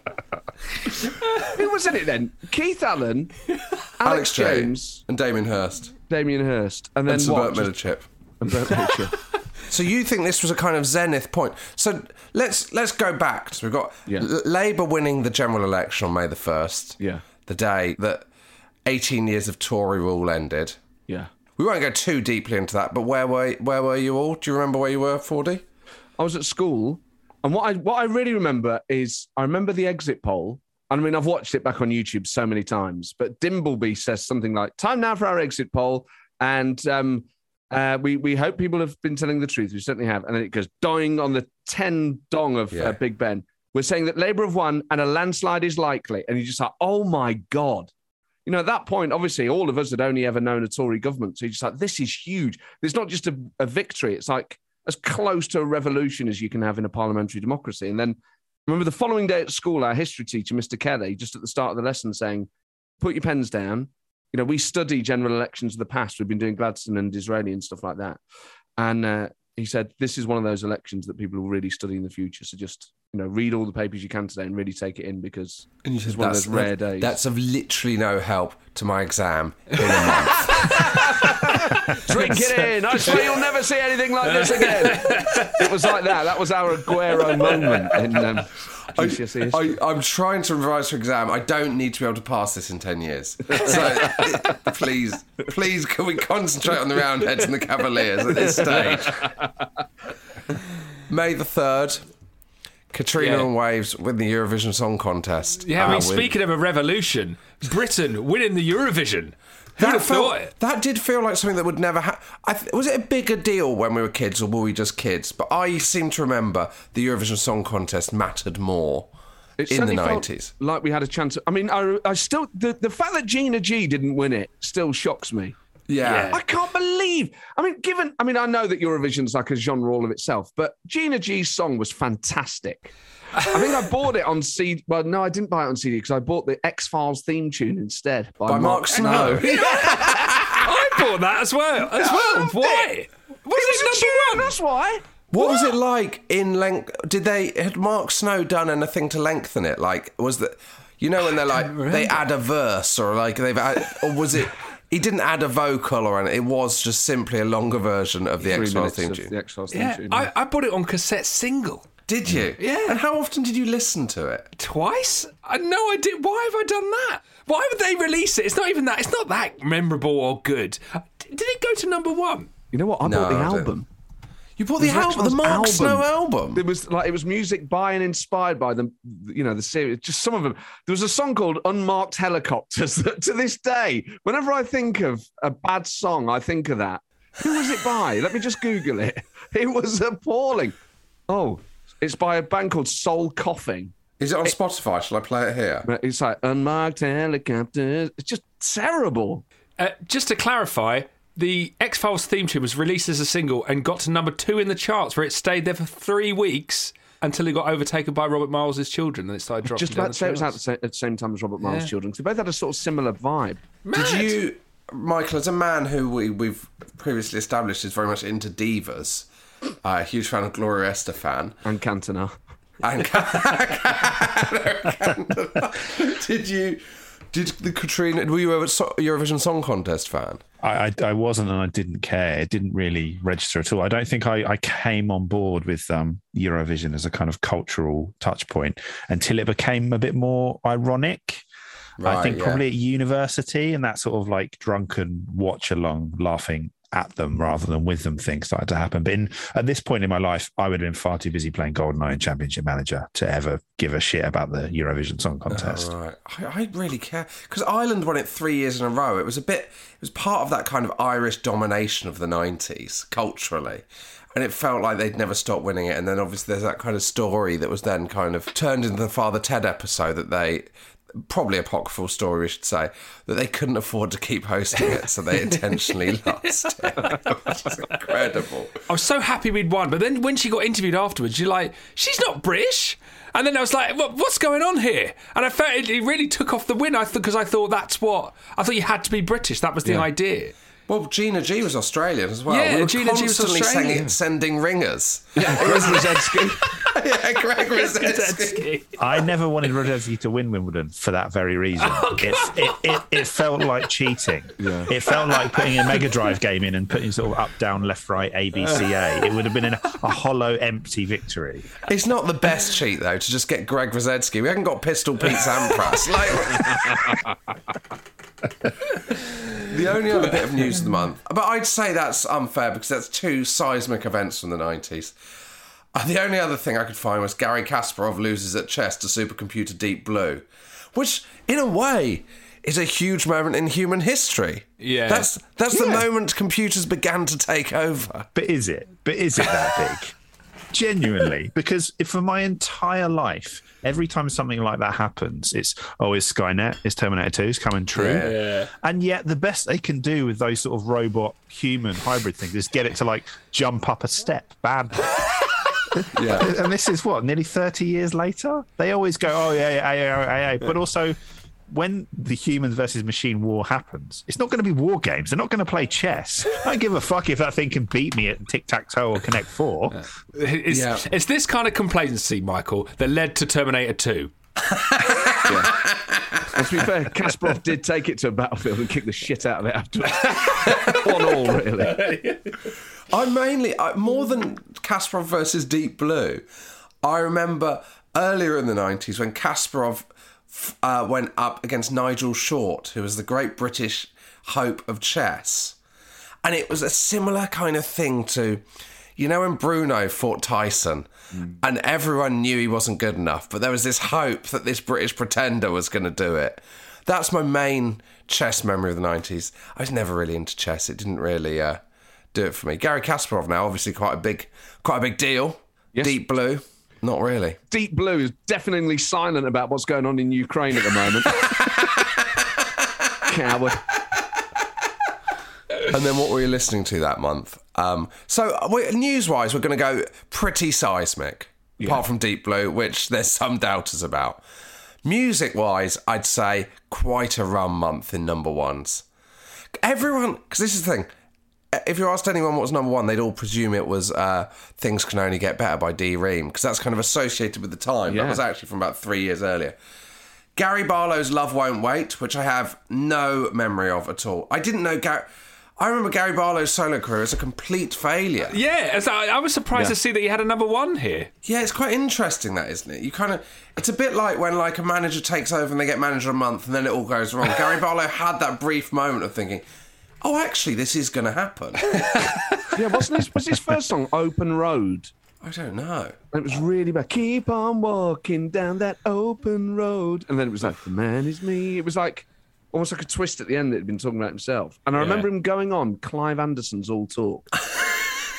Who was in it then? Keith Allen, Alex, Alex J. James, and Damien Hirst, Damien Hirst, and then and Sir what? Bert Just- Millichip. and [laughs] Bert Millichip. So you think this was a kind of zenith point? So let's let's go back. So we've got Yeah. L- Labour winning the general election on May the first. Yeah. the day that 18 years of Tory rule ended. Yeah. We won't go too deeply into that, but where were where were you all? Do you remember where you were, Fordy? I was at school, and what I what I really remember is I remember the exit poll. I mean, I've watched it back on YouTube so many times, but Dimbleby says something like, "Time now for our exit poll," and um, uh, we we hope people have been telling the truth. We certainly have. And then it goes dying on the ten dong of Yeah. uh, Big Ben. We're saying that Labour have won and a landslide is likely, and you just like, oh my god. You know, at that point, obviously, all of us had only ever known a Tory government. So you're just like, this is huge. It's not just a, a victory. It's like as close to a revolution as you can have in a parliamentary democracy. And then remember the following day at school, our history teacher, Mr. Kelly, just at the start of the lesson saying, put your pens down. You know, we study general elections of the past. We've been doing Gladstone and Disraeli and stuff like that. And uh, he said, this is one of those elections that people will really study in the future. So just, you know, read all the papers you can today and really take it in because And you it's said one of those rare days. That's of literally no help to my exam in a month. [laughs] [laughs] Drink it in. I swear you'll never see anything like this again. [laughs] it was like that. That was our Aguero moment in um, GCSE history. I, I'm trying to revise for exam. I don't need to be able to pass this in 10 years. [laughs] So please, please, can we concentrate on the Roundheads and the Cavaliers at this stage? May the 3rd, Katrina Yeah. and Waves win the Eurovision Song Contest. Yeah, I Uh, mean, with- speaking of a revolution, Britain winning the Eurovision. Who'd have felt- thought it? That did feel like something that would never happen. Th- was it a bigger deal when we were kids, or were we just kids? But I seem to remember the Eurovision Song Contest mattered more It in the certainly nineties. Like we had a chance. I mean, I, I still the, the fact that Gina G didn't win it still shocks me. Yeah. I can't believe. I mean, given. I mean, I know that Eurovision's like a genre all of itself, but Gina G's song was fantastic. I think I bought it on CD. Well, no, I didn't buy it on CD because I bought the X Files theme tune instead by, By Mark Snow. [laughs] I bought that as well. As well. Why? Was it number one? That's why. What, was it like in length? Did they had Mark Snow done anything to lengthen it? Like was that you know when they're like they add a verse or like they've add, or was it? He didn't add a vocal or anything. It was just simply a longer version of the X Files theme tune. the X Files theme tune. I, I bought it on cassette single. Did you? Mm. Yeah. And how often did you listen to it? Twice? I no idea. Why have I done that? Why would they release it? It's not even that. It's not that memorable or good. D- Did it go to number one? You know what? I No, bought the I don't. album. You bought It the was album, the X-Files Mark album. Snow album. It was like it was music by and inspired by the you know the series. Just some of them. There was a song called "Unmarked Helicopters" [laughs] that to this day, whenever I think of a bad song, I think of that. Who was it by? Let me just Google it. [laughs] It was appalling. Oh, it's by a band called Soul Coughing. Is it on Spotify? Shall I play it here? It's like unmarked helicopters. It's just terrible. Uh, just to clarify, the X Files theme tune was released as a single and got to number two in the charts, where it stayed there for three weeks until it got overtaken by Robert Miles' Children, and it started dropping. Just down about the to say it was out at the, sa- at the same time as Robert Miles' Yeah. Children. 'cause they both had a sort of similar vibe. Did you, Michael, as a man who we, we've previously established is very much into divas, uh, a huge fan of Gloria Estefan And Cantona. and [laughs] did you? Did the Katrina? Were you a Eurovision Song Contest fan? I, I, I wasn't and I didn't care. It didn't really register at all. I don't think I, I came on board with um, Eurovision as a kind of cultural touch point until it became a bit more ironic. I think yeah. probably at university and that sort of like drunken watch along laughing at them rather than with them thing started to happen. But in, at this point in my life, I would have been far too busy playing GoldenEye and Championship Manager to ever give a shit about the Eurovision Song Contest. Oh, right. I, I really care because Ireland won it three years in a row. It was a bit. It was part of that kind of Irish domination of the nineties culturally. And it felt like they'd never stop winning it. And then obviously there's that kind of story that was then kind of turned into the Father Ted episode that they, probably apocryphal story we should say, that they couldn't afford to keep hosting it. So they intentionally [laughs] lost it. Which is incredible. I was so happy we'd won, but then when she got interviewed afterwards, you're like, she's not British. And then I was like, what, what's going on here? And I felt it, really took off the win. I because I thought that's what I thought you had to be British. That was the Yeah. idea. Well, Gina G was Australian as well. Yeah, we were Gina G was constantly Australian. sending, sending ringers. Yeah, Greg [laughs] Rusedski. yeah, [laughs] Greg Rusedski. I never wanted Rusedski to win Wimbledon for that very reason. [laughs] it, it, it, it felt like cheating. Yeah. It felt like putting a Mega Drive game in and putting sort of up, down, left, right, A, B, C, A. It would have been an, a hollow, empty victory. It's not the best cheat though to just get Greg Rusedski. We haven't got Pistol Pete Sampras. Like, The only other bit of news of the month, but I'd say that's unfair because that's two seismic events from the 90s. Uh, the only other thing I could find was Gary Kasparov loses at chess to supercomputer Deep Blue, which, in a way, is a huge moment in human history. Yeah. That's that's the moment computers began to take over. But is it? But is it that big? [laughs] Genuinely, [laughs] because if for my entire life, every time something like that happens, it's oh, is Skynet, is Terminator Two is coming true, Yeah. And yet the best they can do with those sort of robot human hybrid things is get it to like jump up a step badly. [laughs] [laughs] Yeah. and this is what nearly 30 years later they always go oh yeah yeah yeah yeah, yeah. but also when the humans versus machine war happens it's not going to be war games they're not going to play chess i don't give a fuck if that thing can beat me at tic-tac-toe or connect four It's, [laughs] Yeah. it's this kind of complacency, Michael, that led to Terminator 2. [laughs] And [laughs] to be fair, Kasparov did take it to a battlefield and kick the shit out of it afterwards. One all, really. I mainly, I, more than Kasparov versus Deep Blue, I remember earlier in the 90s when Kasparov f- uh, went up against Nigel Short, who was the great British hope of chess. And it was a similar kind of thing to, you know, when Bruno fought Tyson and everyone knew he wasn't good enough, but there was this hope that this British pretender was going to do it. That's my main chess memory of the 90s. I was never really into chess. It didn't really uh, do it for me. Gary Kasparov now, obviously quite a big, quite a big deal. Deep Blue, not really. Deep Blue is definitely silent about what's going on in Ukraine at the moment. [laughs] Coward. And then what were you listening to that month? Um, so uh, news-wise, we're going to go pretty seismic, apart from Deep Blue, which there's some doubters about. Music-wise, I'd say quite a rum month in number ones. Everyone, because this is the thing. If you asked anyone what was number one, they'd all presume it was uh, "Things Can Only Get Better" by D. Ream, because that's kind of associated with the time. That was actually from about three years earlier. Gary Barlow's "Love Won't Wait," which I have no memory of at all. I didn't know Gary. I remember Gary Barlow's solo career as a complete failure. Yeah, I was surprised Yeah. to see that he had a number one here. Yeah, it's quite interesting that, isn't it? You kind of, it's a bit like when like a manager takes over and they get manager a month and then it all goes wrong. [laughs] Gary Barlow had that brief moment of thinking, oh, actually, this is going to happen. [laughs] Yeah, wasn't his, was his first song Open Road? I don't know. It was really bad. Keep on walking down that open road. And then it was like, the man is me. It was like almost like a twist at the end that he'd been talking about himself. And I remember him going on Clive Anderson's All Talk. [laughs]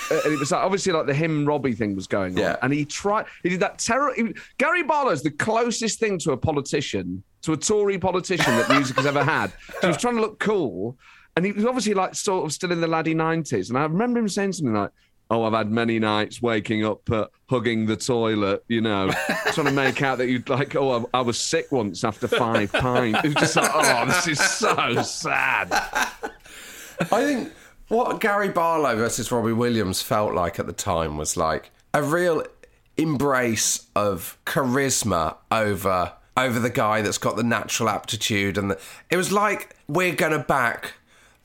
And it was like, obviously like the him Robbie thing was going on. Yeah. And he tried, he did that terror. he- Gary Barlow's the closest thing to a politician, to a Tory politician that music has ever had. He was trying to look cool. And he was obviously like sort of still in the laddie 90s. And I remember him saying something like, Oh, I've had many nights waking up uh, hugging the toilet, you know, [laughs] trying to make out that you'd like, oh, I, I was sick once after five [laughs] pints. It was just like, oh, this is so [laughs] sad. I think what Gary Barlow versus Robbie Williams felt like at the time was like a real embrace of charisma over over the guy that's got the natural aptitude and the, it was like we're gonna back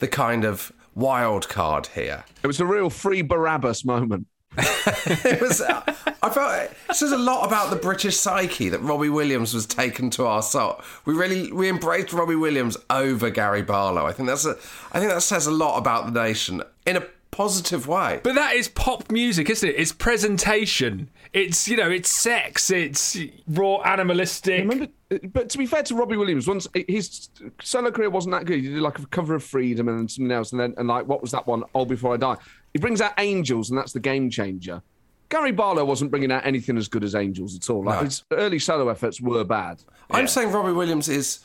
the kind of wild card here. It was a real free Barabbas moment. [laughs] it was. I felt it says a lot about the British psyche that Robbie Williams was taken to our soul. We really we embraced Robbie Williams over Gary Barlow. I think that's a. I think that says a lot about the nation in a positive way. But that is pop music, isn't it? It's presentation. It's you know, it's sex. It's raw animalistic. Remember, but to be fair to Robbie Williams, once his solo career wasn't that good. He did like a cover of Freedom and something else, and then and like what was that one? All Before I Die. He brings out Angels, and that's the game changer. Gary Barlow wasn't bringing out anything as good as Angels at all. Like No. his early solo efforts were bad. I'm saying Robbie Williams is.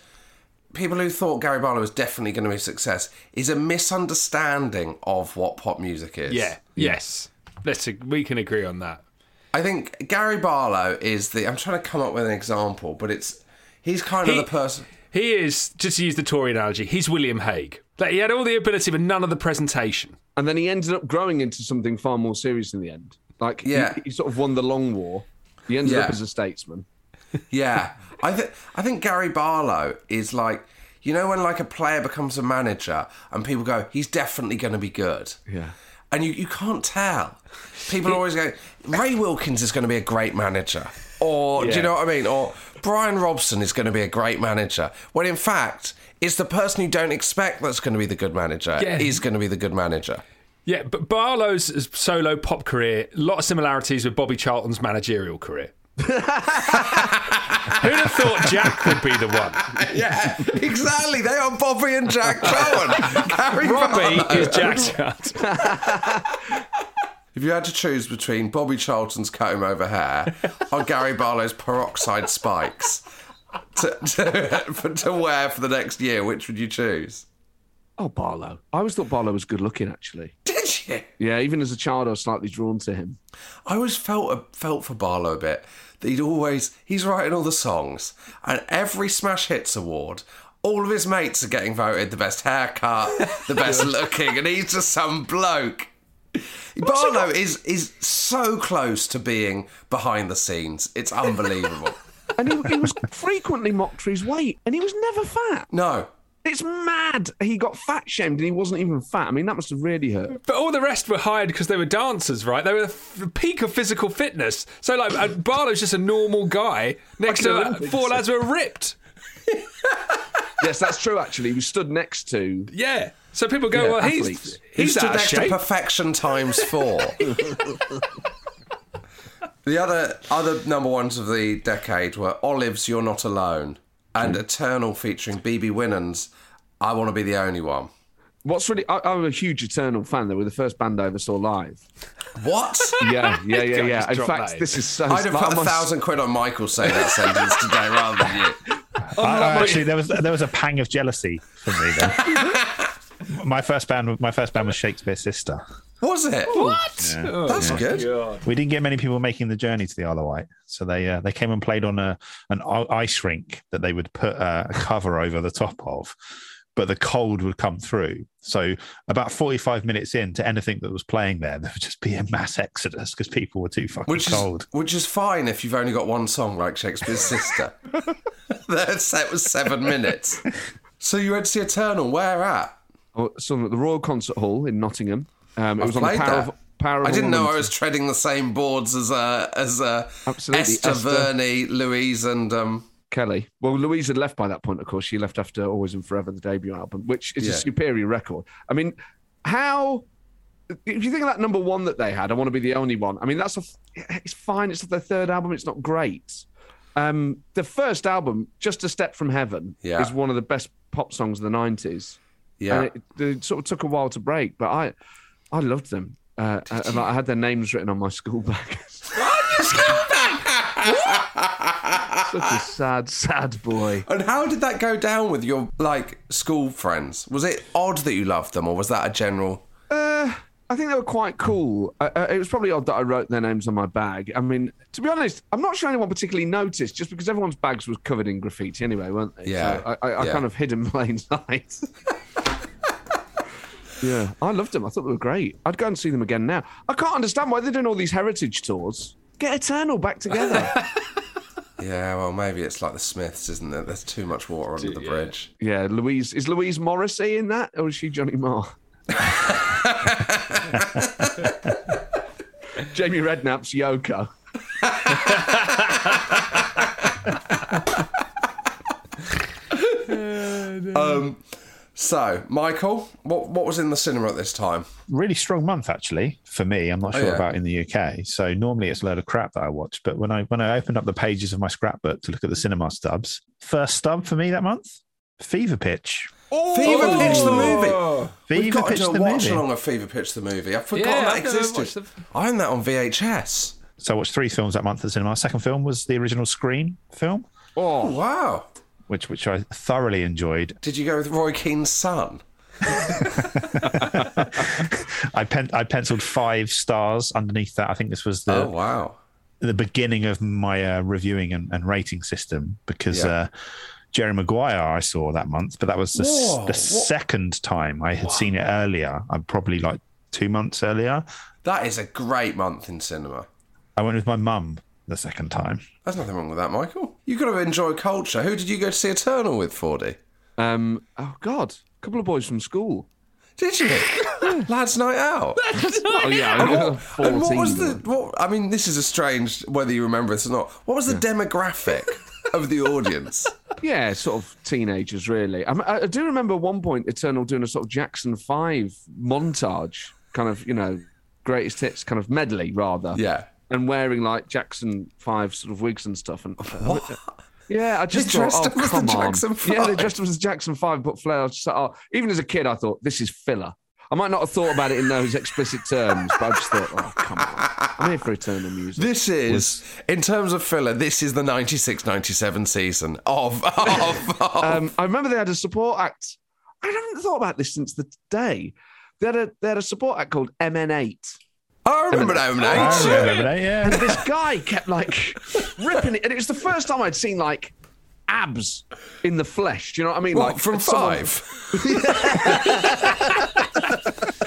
People who thought Gary Barlow was definitely going to be a success is a misunderstanding of what pop music is. Yeah. Yes. Let's we can agree on that. I think Gary Barlow is the. I'm trying to come up with an example, but it's he's kind He- of the person. He is just to use the Tory analogy. He's William Hague. Like he had all the ability, but none of the presentation. And then he ended up growing into something far more serious in the end. Like Yeah. he, sort of won the long war. He ended Yeah. up as a statesman. Yeah, I think I think Gary Barlow is like you know when like a player becomes a manager and people go he's definitely going to be good. Yeah. And you, you can't tell. People always go Ray Wilkins is going to be a great manager. Or do you know what I mean? Or Brian Robson is going to be a great manager. When in fact, it's the person you don't expect that's going to be the good manager. Yeah. Is going to be the good manager. Yeah, but Barlow's solo pop career, a lot of similarities with Bobby Charlton's managerial career. [laughs] Who'd have thought Jack would be the one? [laughs] yeah, exactly. They are Bobby and Jack. Gary [laughs] Robbie Barlow. is Jack Charlton. If you had to choose between Bobby Charlton's comb over hair or Gary Barlow's peroxide spikes to, to, to wear for the next year, which would you choose? Oh, Barlow. I always thought Barlow was good looking, actually. Did you? Yeah, even as a child, I was slightly drawn to him. I always felt felt for Barlow a bit that he'd always he's writing all the songs and every Smash Hits award. All of his mates are getting voted the best haircut, the best [laughs] looking, and he's just some bloke. Barlow is is so close to being behind the scenes. It's unbelievable. [laughs] And he, he was frequently mocked for his weight, and he was never fat. No. It's mad. He got fat shamed and he wasn't even fat. I mean, that must have really hurt. But all the rest were hired because they were dancers, right? They were the f- peak of physical fitness. So, like, uh, [laughs] Barlow's just a normal guy next to uh, four lads who are ripped. [laughs] yes, that's true, actually. He was stood next to. Yeah. So people go, Yeah, well, athletes. he's, He he's stood out of to shape. perfection times four. [laughs] the other other number ones of the decade were Olives, You're Not Alone, and mm. Eternal featuring BeBe Winans. I want to be the only one. What's really. I, I'm a huge Eternal fan. They were the first band I ever saw live. What? [laughs] Yeah, yeah, yeah, yeah. In fact, that. this is so. I'd have like, put a thousand quid on Michael saying that sentence today rather than you. [laughs] I, actually, there was there was a pang of jealousy for me then. My first band, my first band was Shakespeare's Sister. Was it? What? Yeah. Oh, That's my good. God. We didn't get many people making the journey to the Isle of Wight, so they uh, they came and played on a an ice rink that they would put uh, a cover over the top of, but the cold would come through. So about forty five minutes into anything that was playing there, there would just be a mass exodus because people were too fucking Which is, cold. which is fine if you've only got one song like Shakespeare's Sister. [laughs] [laughs] Their set was seven minutes. So you went to see Eternal. Where at? I saw at the Royal Concert Hall in Nottingham. Um, it I've was on the Power that. of, Power of I didn't know I was treading the same boards as uh, as uh, Absolutely, Esther, Esther. Vernie, Louise, and um, Kelly. Well, Louise had left by that point, of course. She left after Always and Forever, the debut album, which is Yeah. a superior record. I mean, how. If you think of that number one that they had, I want to be the only one. I mean, that's a. It's fine. It's their third album. It's not great. Um, the first album, Just a Step from Heaven, Yeah. is one of the best pop songs of the nineties. Yeah. and it, it sort of took a while to break, but I, I loved them. Uh, and like, I had their names written on my [laughs] school bag. Such a sad, sad boy. and how did that go down with your like school friends? Was it odd that you loved them, or was that a general? Uh, I think they were quite cool. Uh, uh, it was probably odd that I wrote their names on my bag. I mean, to be honest, I'm not sure anyone particularly noticed, just because everyone's bags was covered in graffiti anyway, weren't they? Yeah, So I, I, I yeah. kind of hid in [laughs] plain sight. [laughs] yeah, I loved them. I thought they were great. I'd go and see them again now. I can't understand why they're doing all these heritage tours. Get Eternal back together. [laughs] Yeah, well, maybe it's like the Smiths, isn't it? There's too much water under the bridge. yeah, Louise is Louise Morrissey in that, or is she Johnny Marr? [laughs] Jamie Redknapp's Yoko. [laughs] Um, so, Michael, what what was in the cinema at this time? Really strong month actually for me. I'm not Oh, sure yeah. about in the UK. So normally it's a load of crap that I watch, but when I when I opened up the pages of my scrapbook to look at the cinema stubs, first stub for me that month, Fever Pitch. Oh! Fever Pitch the movie. Fever We've Fever got to do a the watch movie. along of Fever Pitch the movie. I've forgotten Yeah, that I've existed. watched I own that on VHS. So I watched three films that month at the cinema. Second film was the original Scream film, Oh wow! Which which I thoroughly enjoyed. Did you go with Roy Keane's son? [laughs] I pen, I penciled five stars underneath that. I think this was the oh wow! the beginning of my uh, reviewing and, and rating system because Yeah. uh, Jerry Maguire I saw that month, but that was the, s- Whoa, the second time I had seen it earlier. I'm probably like two months earlier. That is a great month in cinema. I went with my mum the second time. There's nothing wrong with that, Michael. You've got to enjoy culture. Who did you go to see Eternal with, Fordy? Um, oh God, a couple of boys from school. Did you? Lads' night out. [laughs] Oh yeah, And what, was and what was the? What, I mean, this is a strange whether you remember this or not. What was the demographic of the audience? [laughs] Yeah, sort of teenagers, really. I, I I do remember one point Eternal doing a sort of Jackson Five montage, kind of you know, greatest hits kind of medley rather. Yeah. And wearing like Jackson Five sort of wigs and stuff. And yeah, I just They thought, dressed oh up as the come on, yeah, they dressed up as Jackson Five, but Flair. I just oh, even as a kid, I thought this is filler. I might not have thought about it in those explicit terms, but I just thought, oh come on, I'm here for Eternal music. This is, in terms of filler, this is the 96-97 season of. of, [laughs] of Um, I remember they had a support act. I haven't thought about this since the day. They had a they had a support act called MN8. I remember that, I remember that, yeah. And this guy kept like ripping it, and it was the first time I'd seen like abs in the flesh. Do you know what I mean? What, like from someone- five?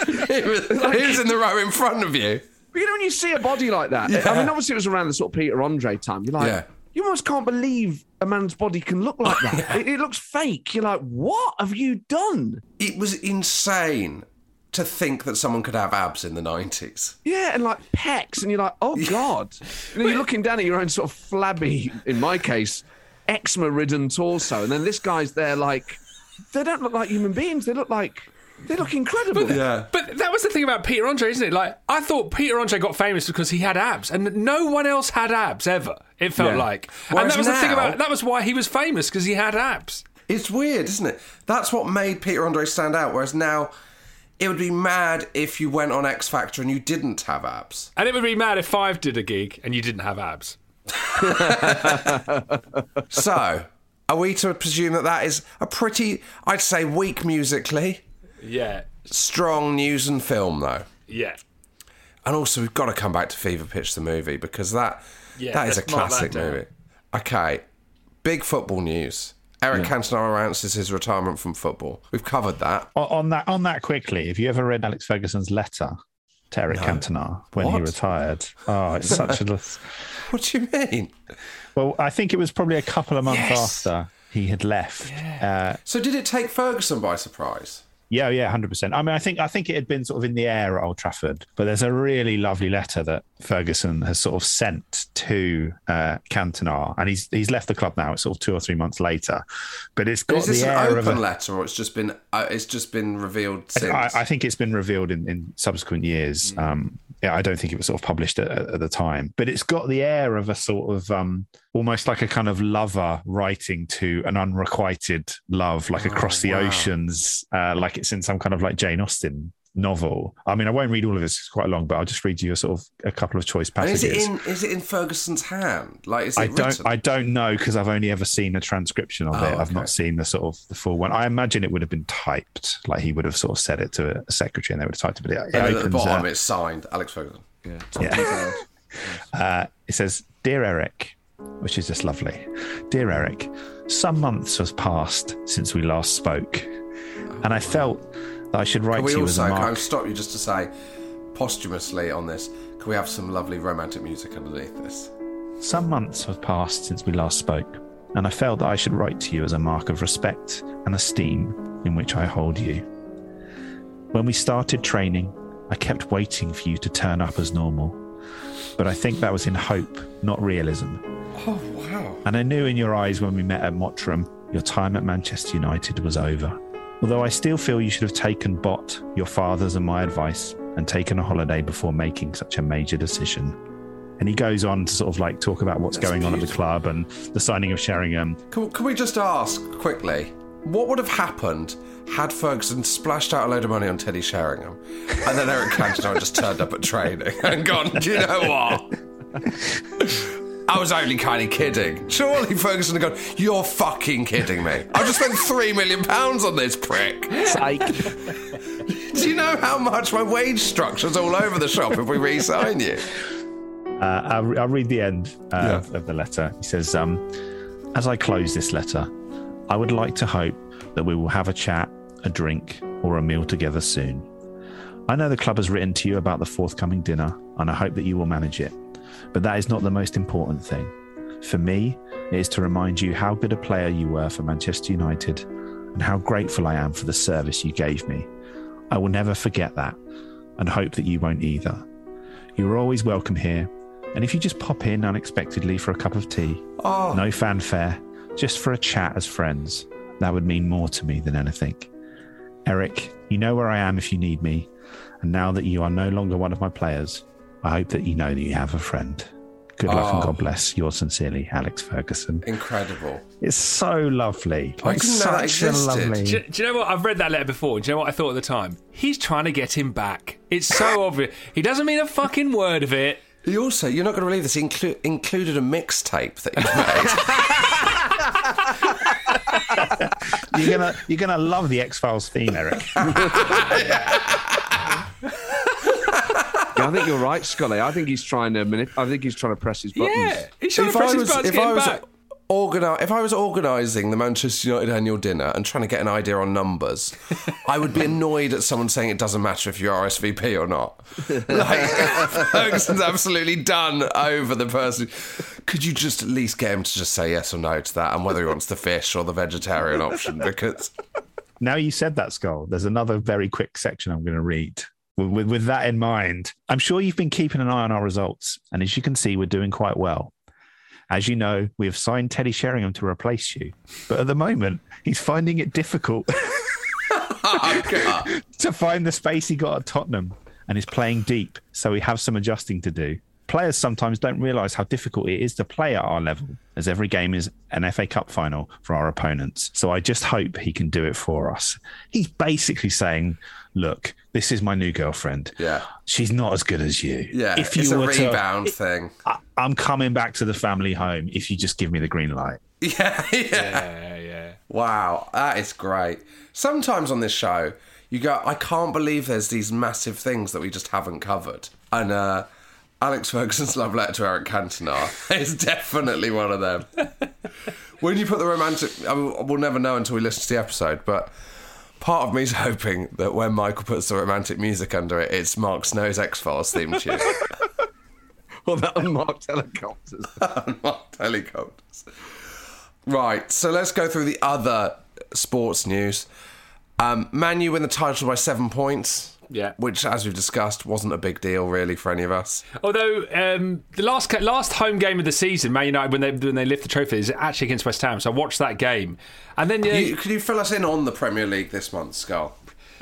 he, was, he was in the row in front of you. But you know when you see a body like that, Yeah. I mean, obviously it was around the sort of Peter Andre time. You're like, Yeah. you almost can't believe a man's body can look like that. [laughs] it, it looks fake. You're like, what have you done? It was insane to think that someone could have abs in the 90s. Yeah, and like pecs, and you're like, oh god. You know, you're looking down at your own sort of flabby, in my case, eczema-ridden torso, and then this guy's there like, they don't look like human beings. They look like they look incredible. Yeah. But that was the thing about Peter Andre, isn't it? Like, I thought Peter Andre got famous because he had abs, and no one else had abs ever. It felt Yeah. like, Whereas and that was the thing about that was why he was famous because he had abs. It's weird, isn't it? That's what made Peter Andre stand out. Whereas now, it would be mad if you went on X Factor and you didn't have abs. And it would be mad if Five did a gig and you didn't have abs. [laughs] So, are we to presume that that is a pretty, I'd say, weak musically, Yeah, strong news and film though? yeah. And also, we've got to come back to Fever Pitch the movie because that Yeah, that is a let's mark that classic movie. Okay, big football news. Eric Cantona announces his retirement from football. We've covered that. On that on that quickly, have you ever read Alex Ferguson's letter to Eric No. Cantona when he retired? Oh, it's such a [laughs] What do you mean? well. I think it was probably a couple of months Yes. after he had left. Uh, So, did it take Ferguson by surprise? Yeah, yeah, hundred percent. I mean, I think I think it had been sort of in the air at Old Trafford, but there's a really lovely letter that Ferguson has sort of sent to uh, Cantona, and he's he's left the club now. It's sort of two or three months later, but it's got Is this the an air of open a, letter, or it's just been uh, it's just been revealed since? I, I think it's been revealed in, in subsequent years. Um, yeah, I don't think it was sort of published at, at the time, but it's got the air of a sort of um, almost like a kind of lover writing to an unrequited love, like across the wow. oceans, uh, like it's in some kind of like Jane Austen novel. I mean, I won't read all of this; it's quite long, but I'll just read you a sort of a couple of choice and is passages. it in is it in Ferguson's hand? Like, is it I don't. written? I don't know because I've only ever seen a transcription of Oh, it. I've okay. not seen the sort of the full one. I imagine it would have been typed, like he would have sort of said it to a secretary, and they would have typed it. But it, it and at the bottom, uh, it's signed Alex Ferguson. Yeah. yeah. [laughs] uh, it says, "Dear Eric," which is just lovely. Dear Eric, some months has passed since we last spoke, and I felt that I should write Can we to you as also a can I stop you just to say, posthumously on this, can we have some lovely romantic music underneath this? Some months have passed since we last spoke, and I felt that I should write to you as a mark of respect and esteem in which I hold you. When we started training, I kept waiting for you to turn up as normal, but I think that was in hope, not realism. Oh wow! And I knew in your eyes when we met at Mottram, your time at Manchester United was over. Although I still feel you should have taken Bot, your father's, and my advice and taken a holiday before making such a major decision. And he goes on to sort of like talk about what's That's going on at the club and the signing of Sheringham. Can, can we just ask quickly, what would have happened had Ferguson splashed out a load of money on Teddy Sheringham, and then Eric Cantona just turned up at training and gone, do you know what? I was only kind of kidding. Surely Ferguson had gone, you're fucking kidding me. I've just spent three million pounds on this prick. Psych. [laughs] Do you know how much my wage structure's all over the shop if we re-sign you? Uh, I'll, I'll read the end uh, of, of the letter. He says, um, As I close this letter, I would like to hope that we will have a chat, a drink, or a meal together soon. I know the club has written to you about the forthcoming dinner, and I hope that you will manage it. But that is not the most important thing. For me, it is to remind you how good a player you were for Manchester United and how grateful I am for the service you gave me. I will never forget that and hope that you won't either. You are always welcome here, and if you just pop in unexpectedly for a cup of tea, Oh. no fanfare, just for a chat as friends, that would mean more to me than anything. Eric, you know where I am if you need me, and now that you are no longer one of my players, I hope that you know that you have a friend. Good luck and Oh. God bless. Yours sincerely, Alex Ferguson. Incredible. It's so lovely. I didn't know that such a existed. lovely. Do, do you know what? I've read that letter before. Do you know what I thought at the time? He's trying to get him back. It's so [laughs] obvious. He doesn't mean a fucking word of it. He also, you're not going to believe this, inclu- included a mixtape that he's made. [laughs] You're gonna you're gonna love the X Files theme, Eric. Yeah, [laughs] I think you're right, Scully. I think he's trying to manip- I think he's trying to press his buttons. Yeah, he's trying to press his buttons, if I was back. organi- if I was organising the Manchester United annual dinner and trying to get an idea on numbers, I would be annoyed at someone saying it doesn't matter if you're RSVP or not. Like [laughs] Ferguson's absolutely done over the person. Could you just at least get him to just say yes or no to that, and whether he wants the fish or the vegetarian option? Because now you said that, Scull. There's another very quick section I'm going to read. With, with, that in mind, I'm sure you've been keeping an eye on our results, and as you can see, we're doing quite well. As you know, we have signed Teddy Sheringham to replace you, but at the moment, he's finding it difficult [laughs] [laughs] to find the space he got at Tottenham and is playing deep, so we have some adjusting to do. Players sometimes don't realise how difficult it is to play at our level, as every game is an FA Cup final for our opponents. So I just hope he can do it for us. He's basically saying, Look, this is my new girlfriend. Yeah. She's not as good as you. yeah, If it's you a were to- rebound thing. I, I'm coming back to the family home if you just give me the green light. [laughs] Yeah, yeah. Yeah, yeah. Wow, that is great. Sometimes on this show, you go, I can't believe there's these massive things that we just haven't covered. And uh, Alex Ferguson's love letter to Eric Cantona [laughs] is definitely one of them. [laughs] when you put the romantic, I mean, we'll never know until we listen to the episode, but part of me's [laughs] hoping that when Michael puts the romantic music under it, it's Mark Snow's X Files theme tune. Well, that unmarked helicopters. Unmarked helicopters. Right, so let's go through the other sports news. Um, Man U win the title by seven points. Yeah. Which, as we've discussed, wasn't a big deal really for any of us. Although um, the last last home game of the season, Man United when they when they lift the trophy is actually against West Ham. So I watched that game, and then yeah, You, can you fill us in on the Premier League this month, Scull?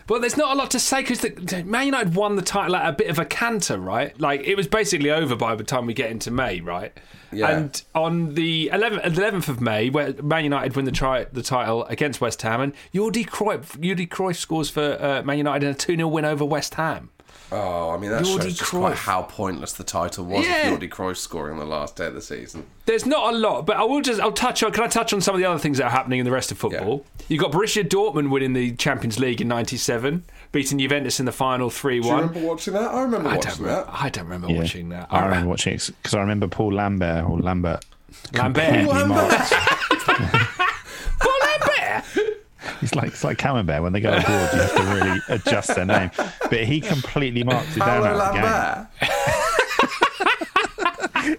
Well, there's not a lot to say because Man United won the title at a bit of a canter, right? Like it was basically over by the time we get into May, right? Yeah. And on the 11th, 11th of May, where Man United win the, tri- the title against West Ham, and Jordi Cruyff, Jordi Cruyff scores for uh, Man United in a 2 0 win over West Ham. Oh, I mean, that Jordi shows just quite how pointless the title was Yeah. with Jordi Cruyff scoring the last day of the season. There's not a lot, but I will just I'll touch on. Can I touch on some of the other things that are happening in the rest of football? You've got Borussia Dortmund winning the Champions League in '97, beating Juventus in the final three Do you one. remember watching that? I remember I watching don't, that. remember, I don't remember Yeah. watching that. I remember watching it because I remember Paul Lambert or Lambert. Lambert. completely Paul marked- [laughs] [laughs] Paul Lambert. [laughs] It's like it's like Camembert when they go abroad, you have to really [laughs] adjust their name. But he completely marked Zidane out of the game. [laughs]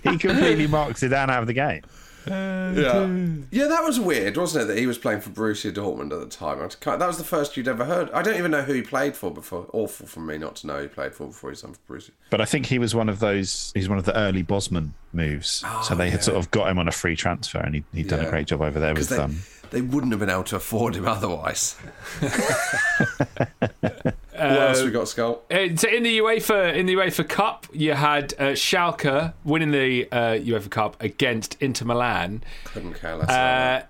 He completely marks Zidane out of the game. Yeah. yeah, that was weird, wasn't it? That he was playing for Borussia Dortmund at the time. That was the first you'd ever heard. I don't even know who he played for before. Awful for me not to know who he played for before he signed for Borussia. But I think he was one of those. He's one of the early Bosman moves. so they had yeah. sort of got him on a free transfer, and he, he'd done Yeah. a great job over there with them. um, they wouldn't have been able to afford him [laughs] otherwise. [laughs] what Uh, else we got, Scull? Uh, in the UEFA in the UEFA Cup, you had uh, Schalke winning the uh, UEFA Cup against Inter Milan Couldn't care less. uh,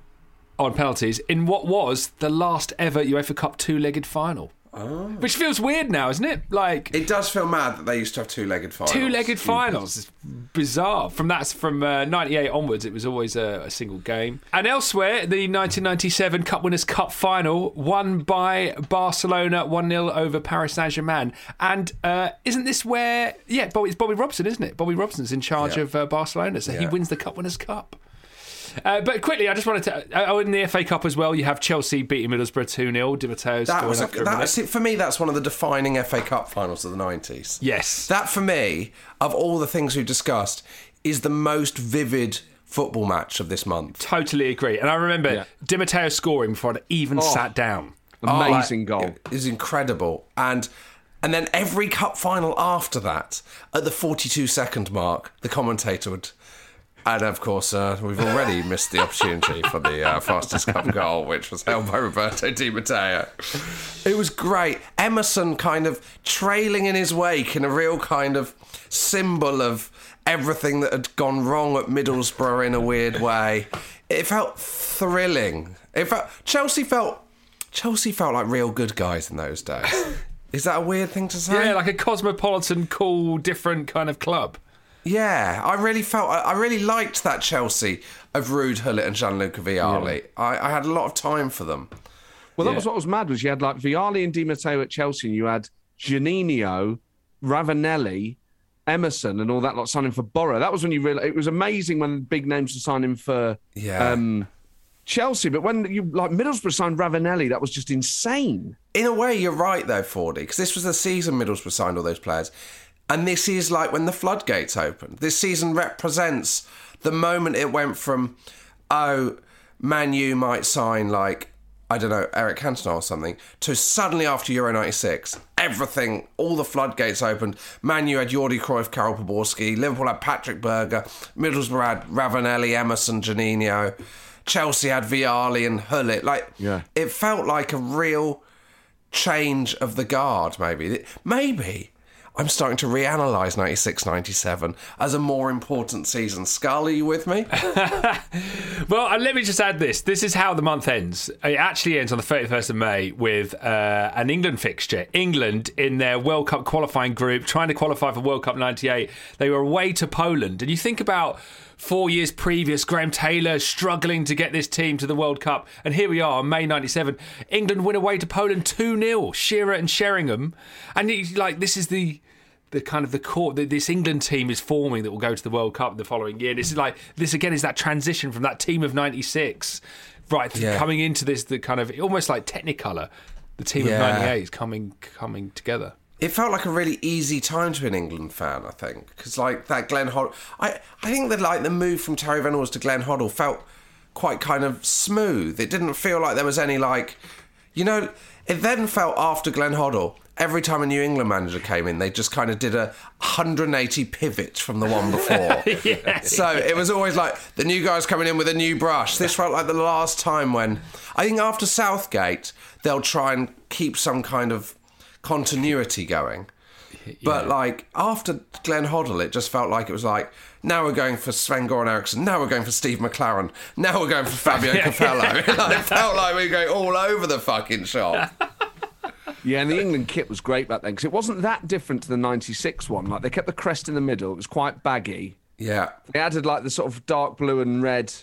on penalties in what was the last ever UEFA Cup two-legged final. Which feels weird now, isn't it? Like it does feel mad that they used to have two-legged finals. two-legged finals. It's bizarre. From that's from uh, '98 onwards, it was always a, a single game. And elsewhere, the 1997 Cup Winners' Cup final, won by Barcelona, one 0 over Paris Saint Germain. And uh, isn't this where? Yeah, it's Bobby Robson, isn't it? Bobby Robson's in charge Yeah. of uh, Barcelona, so he wins the Cup Winners' Cup. Uh, but quickly, I just wanted to. Uh, oh, in the FA Cup as well, you have Chelsea beating Middlesbrough 2 0. Di Matteo That was a, after a minute. that's it for me. That's one of the defining FA Cup finals of the nineties. Yes, that for me, of all the things we've discussed, is the most vivid football match of this month. Totally agree. And I remember Di Matteo scoring before I'd even Oh. sat down. Amazing Oh, like, goal. It was incredible. And and then every cup final after that, at the 42 second mark, the commentator would. And of course, uh, we've already missed the opportunity for the uh, fastest cup goal, which was held by Roberto Di Matteo. It was great. Emerson kind of trailing in his wake in a real kind of symbol of everything that had gone wrong at Middlesbrough in a weird way. It felt thrilling. It felt Chelsea felt Chelsea felt like real good guys in those days. [laughs] Is that a weird thing to say? Yeah, like a cosmopolitan, cool, different kind of club. Yeah, I really felt I I really liked that Chelsea of Ruud Gullit and Gianluca Vialli. I, I had a lot of time for them. Well, that Yeah. was what was mad was you had like Vialli and Di Matteo at Chelsea, and you had Juninho, Ravanelli, Emerson, and all that lot signing for Borough. That was when you really it was amazing when big names were signing for Yeah. um, Chelsea. But when you like Middlesbrough signed Ravanelli, that was just insane. In a way, you're right though, Fordy, because this was the season Middlesbrough signed all those players, and this is like when the floodgates opened. This season represents the moment it went from, oh, Man U might sign like I don't know Eric Cantona or something, to suddenly after Euro '96, everything, all the floodgates opened. Man U had Jordi Cruyff, Karel Poborský, Liverpool had Patrick Berger, Middlesbrough had Ravanelli, Emerson, Juninho. Chelsea had Vialli and Gullit. Like, Yeah. it felt like a real change of the guard, maybe. Maybe I'm starting to reanalyze 96 97 as a more important season. Are you with me? [laughs] Well, and let me just add this. This is how the month ends. It actually ends on the 31st of May with uh, an England fixture. England in their World Cup qualifying group, trying to qualify for World Cup 98. They were away to Poland. And you think about four years previous, Graham Taylor struggling to get this team to the World Cup. And here we are, May 97. England win away to Poland 2 0. Shearer and Sheringham. And it's like, this is the the kind of the core that this England team is forming that will go to the World Cup the following year. This is like this again is that transition from that team of '96, right, Yeah. coming into this the kind of almost like Technicolor, the team Yeah. of '98 is coming coming together. It felt like a really easy time to an England fan, I think. Because, like, that Glenn Hoddle. I, I think that, like, the move from Terry Venables to Glenn Hoddle felt quite kind of smooth. It didn't feel like there was any, like. You know, it then felt after Glenn Hoddle, every time a New England manager came in, they just kind of did a 180 pivot from the one before. [laughs] Yeah. So it was always like the new guy's coming in with a new brush. This felt like the last time when I think after Southgate they'll try and keep some kind of continuity going. But like after Glenn Hoddle, it just felt like it was like now we're going for Sven Goran Eriksson, now we're going for Steve McClaren, now we're going for Fabio [laughs] Capello. [laughs] it [laughs] felt like we were going all over the fucking shop. Yeah, and the England kit was great back then because it wasn't that different to the '96 one. Like they kept the crest in the middle; it was quite baggy. Yeah, They added like the sort of dark blue and red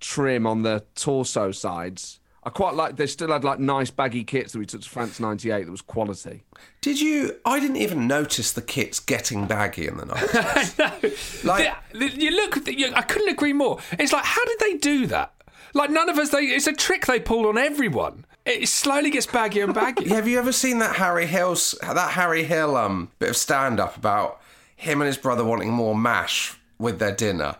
trim on the torso sides. I quite like. They still had like nice baggy kits that we took to France '98. That was quality. Did you? I didn't even notice the kits getting baggy in the night. [laughs] Like you look, you, I couldn't agree more. It's like how did they do that? Like none of us. They it's a trick they pulled on everyone. It slowly gets baggier and baggier. [laughs] Have you ever seen that Harry Hill's that Harry Hill um bit of stand up about him and his brother wanting more mash with their dinner,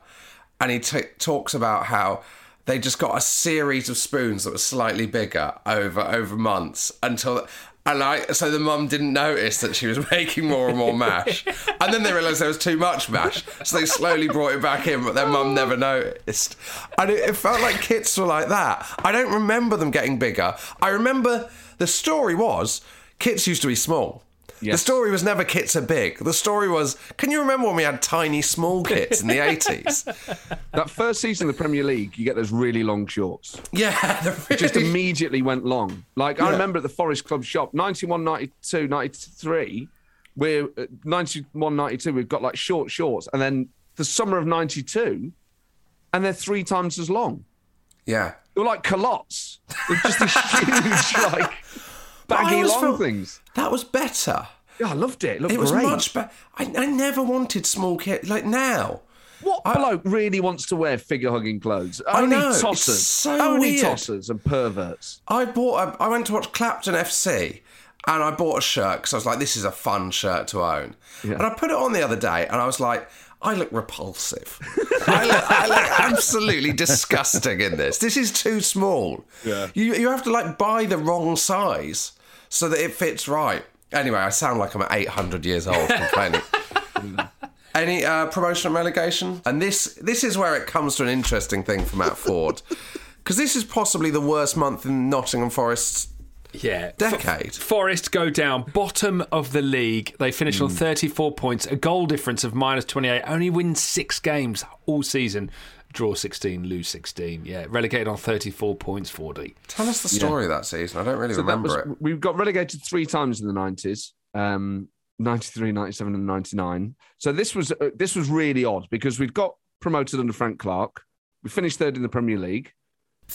and he t- talks about how they just got a series of spoons that were slightly bigger over over months until. And I, so the mum didn't notice that she was [laughs] making more and more mash, and then they realised there was too much mash, so they slowly brought it back in, but their mum oh. never noticed. And it, it felt like kits were like that. I don't remember them getting bigger. I remember the story was kits used to be small. The story was never kits are big. The story was, can you remember when we had tiny small kits in the [laughs] 80s? That first season of the Premier League, you get those really long shorts. Yeah, [laughs] they're just immediately went long. Like I remember at the Forest Club shop, 91, 92, 93, we're uh, 91, 92, we've got like short shorts, and then the summer of 92, and they're three times as long. Yeah. They're like culottes. They're just these [laughs] huge, like baggy long felt things. That was better. Yeah, I loved it. It It was great. much better. I, I never wanted small kit like now. What bloke really wants to wear figure hugging clothes? I Only know, it's tossers. so Only weird. tossers and perverts. I bought. A, I went to watch Clapton FC, and I bought a shirt because I was like, "This is a fun shirt to own." Yeah. And I put it on the other day, and I was like, I look repulsive. I, look, I look [laughs] absolutely disgusting in this. This is too small. Yeah. You you have to like buy the wrong size so that it fits right. Anyway, I sound like I'm 800 years old complaining. [laughs] Any uh, promotion and relegation? And this this is where it comes to an interesting thing for Matt Forde, [laughs] because this is possibly the worst month in Nottingham Forest's Yeah. decade. Forest go down, bottom of the league. They finish Hmm. on 34 points, a goal difference of minus 28. Only win six games all season. Draw 16, lose 16. Yeah, relegated on 34 points, 40. Tell us the story of that season. I don't really So remember was- it. We got relegated three times in the 90s. Um, 93, 97 and 99. So this was uh, this was really odd because we'd got promoted under Frank Clark. We finished third in the Premier League.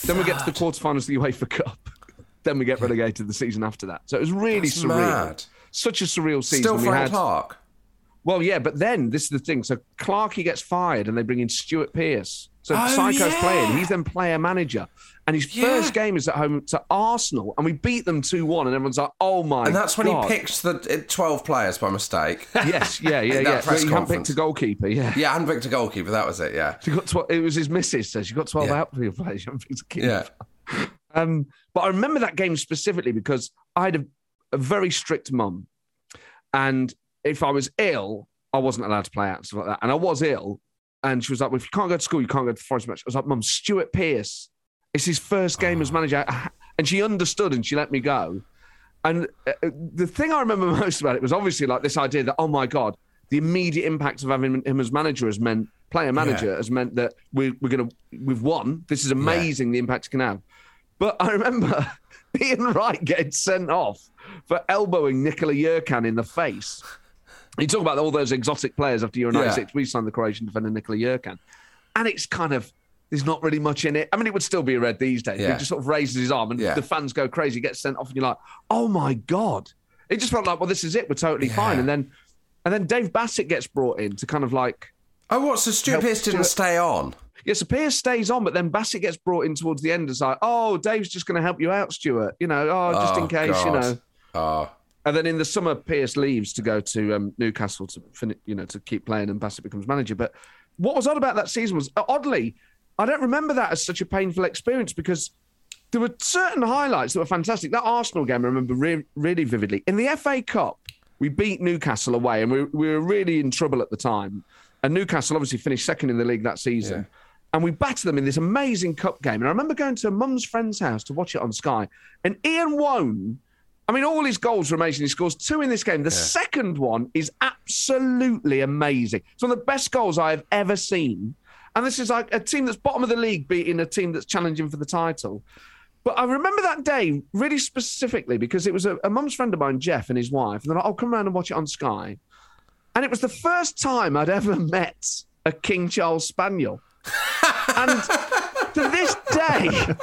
Then we get to the quarterfinals of the UEFA Cup. [laughs] then we get relegated the season after that. So it was really That's surreal. mad. Such a surreal season. Still We Frank had- Clark. Well, yeah, but then this is the thing. So Clarkey gets fired, and they bring in Stuart Pearce. So Oh, Psycho's yeah. playing. He's then player manager, and his Yeah. first game is at home to Arsenal, and we beat them two one, and everyone's like, "Oh my!" And that's when he picked the uh, 12 players by mistake. [laughs] Yes, yeah, yeah, [laughs] In yeah. that press Well, he hadn't conference. picked a goalkeeper. Yeah, Yeah, and Victor goalkeeper. That was it. Yeah. [laughs] She got 12, it was his missus says you got 12 Yeah. outfield players. You haven't picked a keeper. Yeah. Um, but I remember that game specifically because I had a, a very strict mum. And if I was ill, I wasn't allowed to play out and stuff like that. And I was ill. And she was like, well, if you can't go to school, you can't go to the forest match. I was like, Mum, Stuart Pearce. It's his first game as manager. [laughs] And she understood and she let me go. And uh, the thing I remember [laughs] most about it was obviously like this idea that, oh my God, the immediate impact of having him as manager has meant, player manager Yeah. has meant that we're, we're going to, we've won. This is amazing the impact it can have. But I remember [laughs] Ian Wright getting sent off for elbowing Nikola Jerkan in the face. You talk about all those exotic players after Euro Yeah. 96. We signed the Croatian defender Nikola Jerkan. And it's kind of, there's not really much in it. I mean, it would still be a red these days. Yeah. He just sort of raises his arm and Yeah. the fans go crazy. He gets sent off and you're like, oh my God. It just felt like, well, this is it. We're totally fine. And then and then Dave Bassett gets brought in to kind of like. Oh, what? So Stuart help Pearce didn't stay on? Yes, so Pearce stays on, but then Bassett gets brought in towards the end. It's like, oh, Dave's just going to help you out, Stuart. You know, oh, just Oh, in case, you know. Oh. And then in the summer, Pearce leaves to go to um, Newcastle to finish, you know, to keep playing, and Bassett becomes manager. But what was odd about that season was, uh, oddly, I don't remember that as such a painful experience because there were certain highlights that were fantastic. That Arsenal game, I remember re- really vividly. In the FA Cup, we beat Newcastle away, and we, we were really in trouble at the time. And Newcastle obviously finished second in the league that season. And we battered them in this amazing cup game. And I remember going to a mum's friend's house to watch it on Sky. And Ian Woan, I mean, all his goals were amazing. He scores two in this game. The second one is absolutely amazing. It's one of the best goals I have ever seen. And this is like a team that's bottom of the league beating a team that's challenging for the title. But I remember that day really specifically because it was a, a mum's friend of mine, Jeff, and his wife. And they're like, oh, come around and watch it on Sky. And it was the first time I'd ever met a King Charles Spaniel. [laughs] and to this day,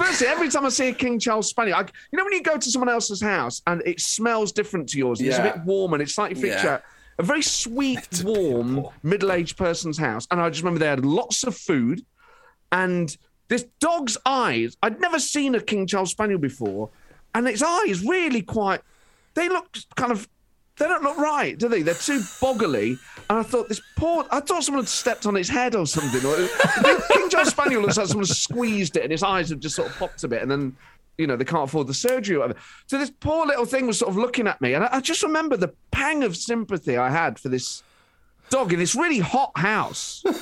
firstly, every time I see a King Charles Spaniel, I, you know when you go to someone else's house and it smells different to yours, and it's a bit warm and it's slightly freaks you Yeah. A very sweet, warm, middle-aged person's house, and I just remember they had lots of food, and this dog's eyes. I'd never seen a King Charles Spaniel before, and its eyes really quite. They look kind of. They don't look right, do they? They're too boggly. And I thought this poor. I thought someone had stepped on its head or something. Or, King Charles Spaniel looks like someone squeezed it, and his eyes have just sort of popped a bit, and then. You know, they can't afford the surgery or whatever. So this poor little thing was sort of looking at me, and I, I just remember the pang of sympathy I had for this dog in this really hot house. and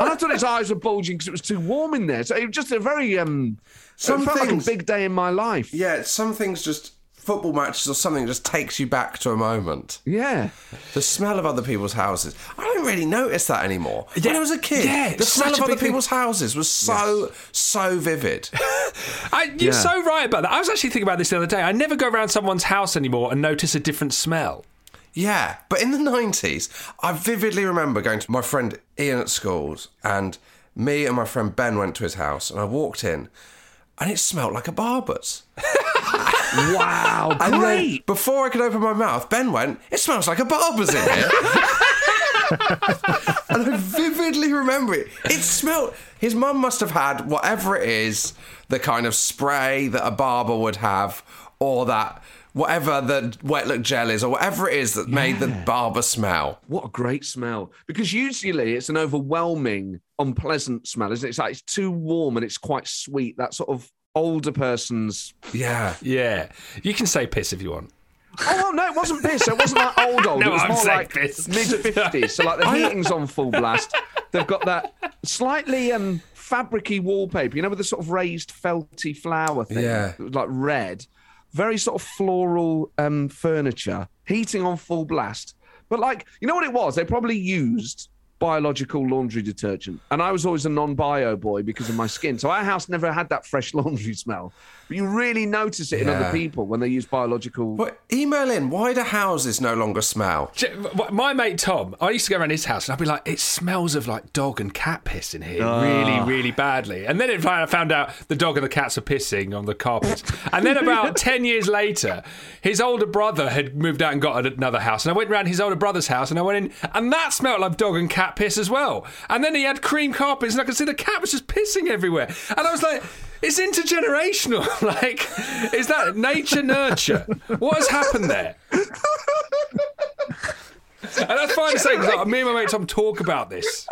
I thought its eyes were bulging because it was too warm in there. So it was just a very um Some it felt things- like a big day in my life. Yeah, some things just football matches or something just takes you back to a moment. Yeah. The smell of other people's houses. I don't really notice that anymore. When Yeah. I was a kid, Yeah, the smell of other thing. people's houses was so so vivid. [laughs] I, you're Yeah. so right about that. I was actually thinking about this the other day. I never go around someone's house anymore and notice a different smell. Yeah, but in the 90s, I vividly remember going to my friend Ian at schools, and me and my friend Ben went to his house, and I walked in, and it smelled like a barber's. [laughs] wow, [laughs] And then great. before I could open my mouth, Ben went, It smells like a barber's in here. [laughs] and I vividly remember it. It smelled. His mum must have had whatever it is, the kind of spray that a barber would have, or that whatever the wet look gel is or whatever it is that made the barber smell. What a great smell. Because usually it's an overwhelming, unpleasant smell, isn't it? It's like it's too warm and it's quite sweet. That sort of older person's. Yeah. Yeah. You can say piss if you want. Oh, well, no, it wasn't piss. It wasn't that old, old. [laughs] No, it was I'm more saying like piss. mid 50s. So, like, the [laughs] heating's on full blast. They've got that slightly um, fabricy wallpaper, you know, with the sort of raised felty flower thing. Yeah. Like red. Very sort of floral um, furniture, heating on full blast. But, like, you know what it was? They probably used biological laundry detergent. And I was always a non bio boy because of my skin. So our house never had that fresh [laughs] laundry smell. But you really notice it in Yeah. other people when they use biological. But email in why do houses no longer smell? My mate Tom, I used to go around his house and I'd be like, it smells of like dog and cat piss in here Ah. really, really badly. And then it, I found out the dog and the cats are pissing on the carpet. [laughs] and then about 10 years later, his older brother had moved out and got another house. And I went around his older brother's house and I went in, and that smelled like dog and cat piss as well. And then he had cream carpets and I could see the cat was just pissing everywhere. And I was like, it's intergenerational. [laughs] like, is that nature nurture? What has happened there? And that's fine to say because like, me and my mate Tom talk about this.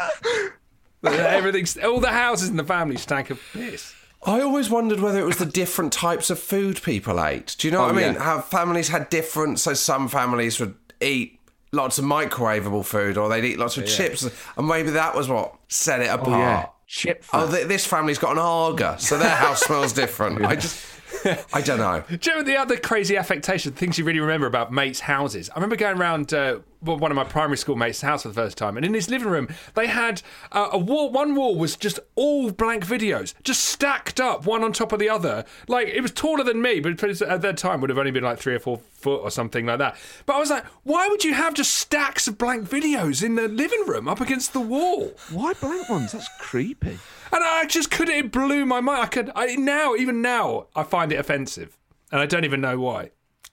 Everything's all the houses in the family stank of piss. I always wondered whether it was the different types of food people ate. Do you know oh, what Oh, I mean? yeah. How families had different. So some families would eat lots of microwavable food, or they'd eat lots of Yeah. chips, and maybe that was what set it apart. Oh, yeah. Chip Oh, th- this family's got an Aga, so their house smells different. I just, [laughs] I don't know. Do you remember the other crazy affectation, things you really remember about mates' houses? I remember going around uh, one of my primary school mates' house for the first time, and in his living room, they had uh, a wall. One wall was just all blank videos, just stacked up, one on top of the other. Like it was taller than me, but at that time would have only been like three or four foot or something like that. But I was like, why would you have just stacks of blank videos in the living room up against the wall? Why blank ones? That's creepy. And I just couldn't. It blew my mind. I could. I now, even now, I find it offensive, and I don't even know why.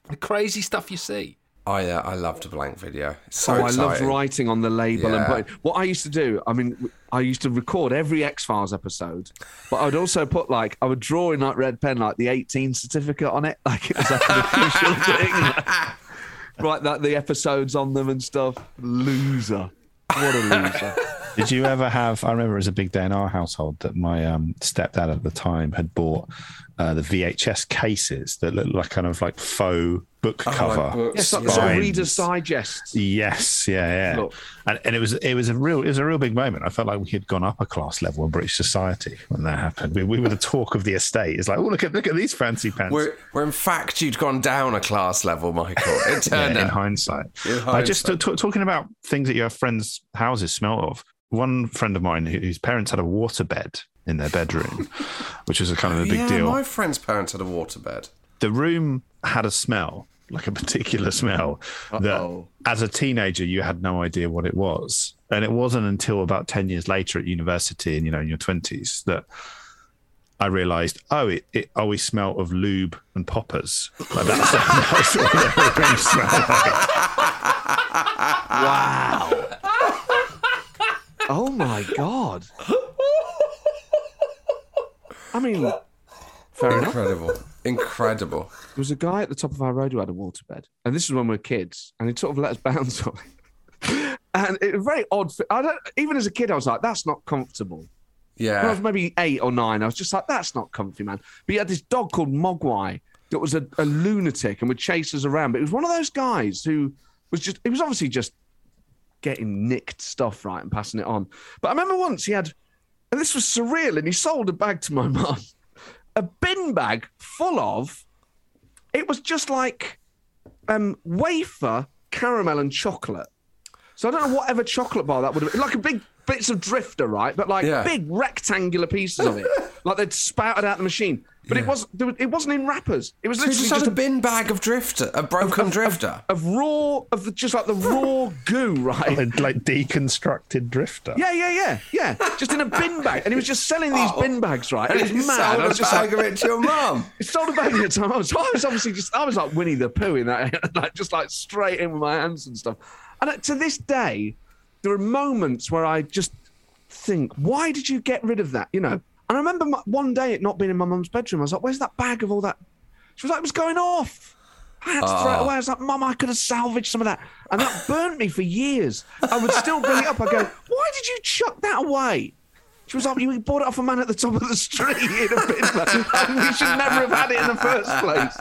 The crazy stuff you see. I, uh, I loved a blank video. It's so oh, I loved writing on the label and Yeah. putting. What I used to do, I mean, I used to record every X Files episode, but I would also put like I would draw in like red pen like the 18 certificate on it, [laughs] like it was like an official [laughs] thing. Write that the episodes on them and stuff. Loser. What a loser. [laughs] Did you ever have? I remember it was a big day in our household that my um, stepdad at the time had bought uh, the VHS cases that looked like kind of like faux book Oh, like cover. books, Yes, like the sort of. Reader's Digest. Yes, yeah, yeah, Look. and, and it was it was a real it was a real big moment. I felt like we had gone up a class level in British society when that happened. We, we were the talk of the estate. It's like, oh look at look at these fancy pants. Where, where in fact you'd gone down a class level, Michael. It [laughs] turned Yeah, in hindsight. In I just hindsight. t- talking about things that your friends' houses smell of. One friend of mine whose parents had a waterbed in their bedroom, [laughs] which was a kind of a big yeah, deal. my friend's parents had a waterbed. The room had a smell, like a particular smell, that as a teenager you had no idea what it was. And it wasn't until about 10 years later at university and, you know, in your 20s that I realized, oh, it, it oh, always smelled of lube and poppers. Like that's, [laughs] that's what their room smelled like. Wow. oh my god. I mean, fair enough. Incredible. There was a guy at the top of our road who had a waterbed, and this was when we were kids, and he sort of let us [laughs] bounce on it. And it was very odd. I don't, even as a kid, I was like, "That's not comfortable." When I was Yeah. maybe eight or nine, I was just like, "That's not comfy, man." But he had this dog called Mogwai that was a, a lunatic and would chase us around. But it was one of those guys who was just. It was obviously just getting nicked stuff right and passing it on. But I remember once he had, and this was surreal, and he sold a bag to my [laughs] mum, a bin bag full of. It was just like um, wafer, caramel, and chocolate. So I don't know whatever chocolate bar that would have been. Like a big bits of drifter, right? But like Yeah. big rectangular pieces of it, [laughs] like they'd spouted out the machine. But it was there was- it wasn't in wrappers. It was So literally just just a bin bag of drifter, a broken drifter. of raw of the, just like the raw goo, right? Like, like deconstructed drifter. Yeah, yeah, yeah, yeah. Just in a bin bag, and he was just selling these bin bags, right? And [laughs] it was mad. sold I was a just bag like, of it to your mum. [laughs] He sold a bag at a time. I was, I was obviously just, I was like Winnie the Pooh in that, like just like straight in with my hands and stuff. And uh, to this day, there are moments where I just think, why did you get rid of that? You know. And I remember my, one day it not being in my mum's bedroom. I was like, "Where's that bag of all that?" She was like, "It was going off." I had to throw it away. I was like, Mum, I could have salvaged some of that. And that burnt me for years. I would still bring it up. I go, Why did you chuck that away? She was like, You bought it off a man at the top of the street in a bin. we should never have had it in the first place.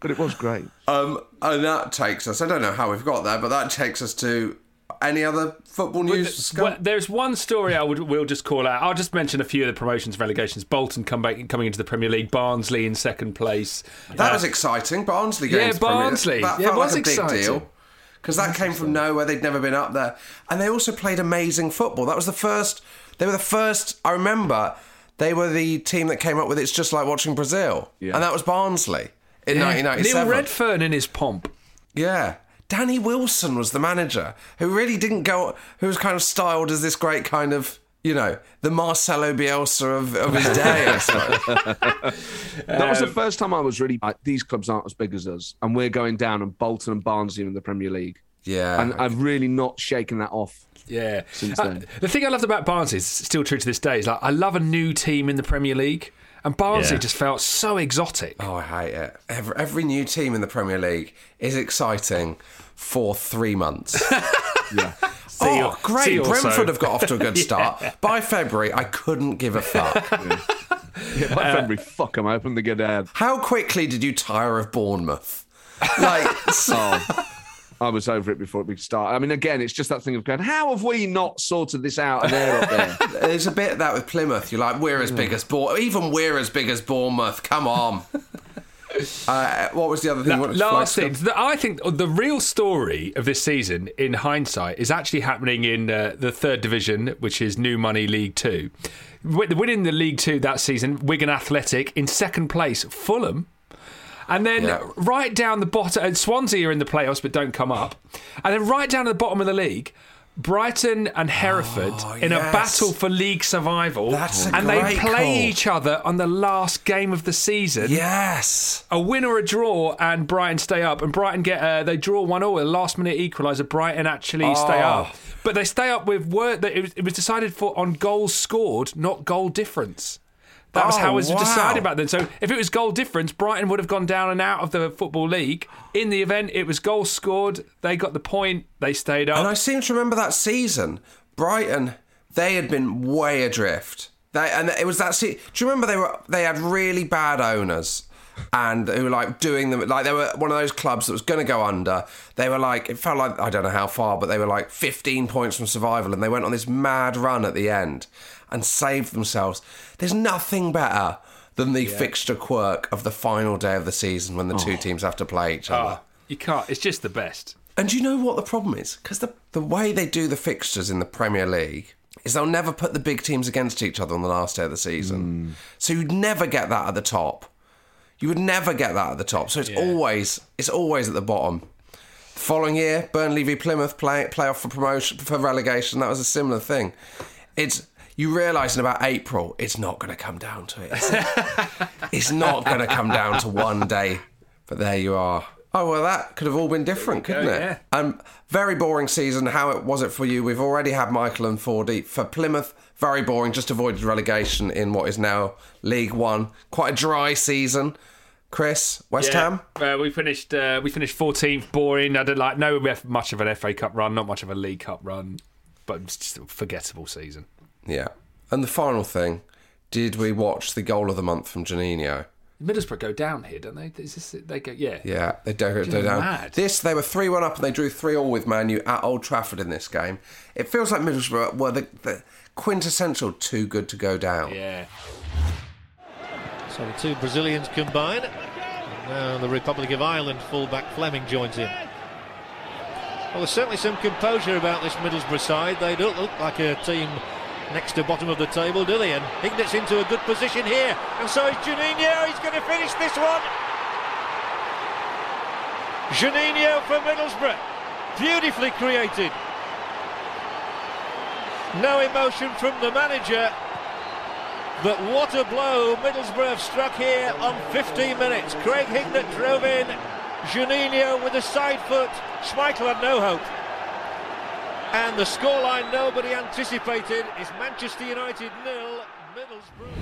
But it was great. Um, and that takes us. I don't know how we've got there, but that takes us to any other football news. Well, there's one story I would will just call out. I'll just mention a few of the promotions relegations. Bolton come back coming into the Premier League. Barnsley in second place. That Uh, was exciting. Barnsley going Yeah. Premier- Barnsley. That Yeah, felt it was like a big exciting. deal because that came from nowhere. They'd never been up there, and they also played amazing football. That was the first. They were the first. I remember they were the team that came up with "It's just like watching Brazil," yeah. and that was Barnsley in yeah. 1997. Neil Redfearn in his pomp. Yeah. Danny Wilson was the manager who really didn't go, who was kind of styled as this great kind of, you know, the Marcelo Bielsa of, of his day, [laughs] I suppose. That was the Um, first time I was really like, these clubs aren't as big as us, and we're going down, and Bolton and Barnsley in the Premier League. Yeah. And I've really not shaken that off. Yeah. Since Uh, then. the thing I loved about Barnsley is still true to this day. Is like I love a new team in the Premier League, and Barnsley Yeah. just felt so exotic. Oh, I hate it. Every, every new team in the Premier League is exciting for three months. [laughs] yeah. Oh, you- see great. you also. Brentford have got off to a good [laughs] Yeah. start. By February, I couldn't give a fuck. [laughs] Yeah, by uh, February, fuck them, I open the good ad. How quickly did you tire of Bournemouth? Like, oh, I was over it before we started. I mean, again, it's just that thing of going, how have we not sorted this out and they're up there? [laughs] There's a bit of that with Plymouth. You're like, we're as big as Bournemouth. Even we're as big as Bournemouth. Come on. [laughs] Uh, what was the other thing? you La- wanted to last flag thing, the- I think the real story of this season, in hindsight, is actually happening in uh, the third division, which is New Money League Two. Winning the League Two that season, Wigan Athletic in second place, Fulham. And then Yeah. right down the bottom, and Swansea are in the playoffs but don't come up. And then right down at the bottom of the league, Brighton and Hereford in a battle for league survival. And they play call. each other on the last game of the season. Yes. A win or a draw, and Brighton stay up. And Brighton get uh, they draw one all. A last minute equaliser. Brighton actually stay Oh. up, but they stay up with word that it was, it was decided for on goals scored, not goal difference. That was Oh, how it was wow. decided back then. So if it was goal difference, Brighton would have gone down and out of the football league. In the event, it was goals scored. They got the point. They stayed up. And I seem to remember that season, Brighton, they had been way adrift. They and it was that. Se- Do you remember they were they had really bad owners. And who were like doing them like they were one of those clubs that was going to go under. They were like it felt like I don't know how far, but they were like 15 points from survival, and they went on this mad run at the end and saved themselves. There's nothing better than the fixture quirk of the final day of the season when the two teams have to play each other. Ah, you can't. It's just the best. And do you know what the problem is? Because the, the way they do the fixtures in the Premier League is they'll never put the big teams against each other on the last day of the season. So you'd never get that at the top. You would never get that at the top. So it's always it's always at the bottom. The following year, Burnley v Plymouth play playoff for promotion for relegation. That was a similar thing. It's you realise in about April, it's not going to come down to it? [laughs] it's not going to come down to one day. But there you are. Oh well, that could have all been different, couldn't go, it? yeah. Um, very boring season. How it was it for you? We've already had Michael and Fordy for Plymouth. Very boring. Just avoided relegation in what is now League One. Quite a dry season. Chris, West Yeah, Ham. Uh, we finished. Uh, we finished 14th. Boring. I did like no we have much of an FA Cup run, not much of a League Cup run, but it's just a forgettable season. Yeah. And the final thing, did we watch the goal of the month from Janino? Middlesbrough go down here, don't they? Is this, they go. Yeah. Yeah, they do go down. mad. This they were three one up and they drew three all with Man U at Old Trafford in this game. It feels like Middlesbrough were the, the quintessential too good to go down. Yeah. So the two Brazilians combine. And now the Republic of Ireland fullback Fleming joins in. Well, there's certainly some composure about this Middlesbrough side. They don't look like a team next to bottom of the table, do they? And Hignett's into a good position here. And so is Juninho. He's going to finish this one. Juninho for Middlesbrough. Beautifully created. No emotion from the manager. But what a blow Middlesbrough have struck here on 15 minutes. Craig Hignett drove in. Juninho with a side foot. Schmeichel had no hope. And the scoreline nobody anticipated is Manchester United nil, Middlesbrough.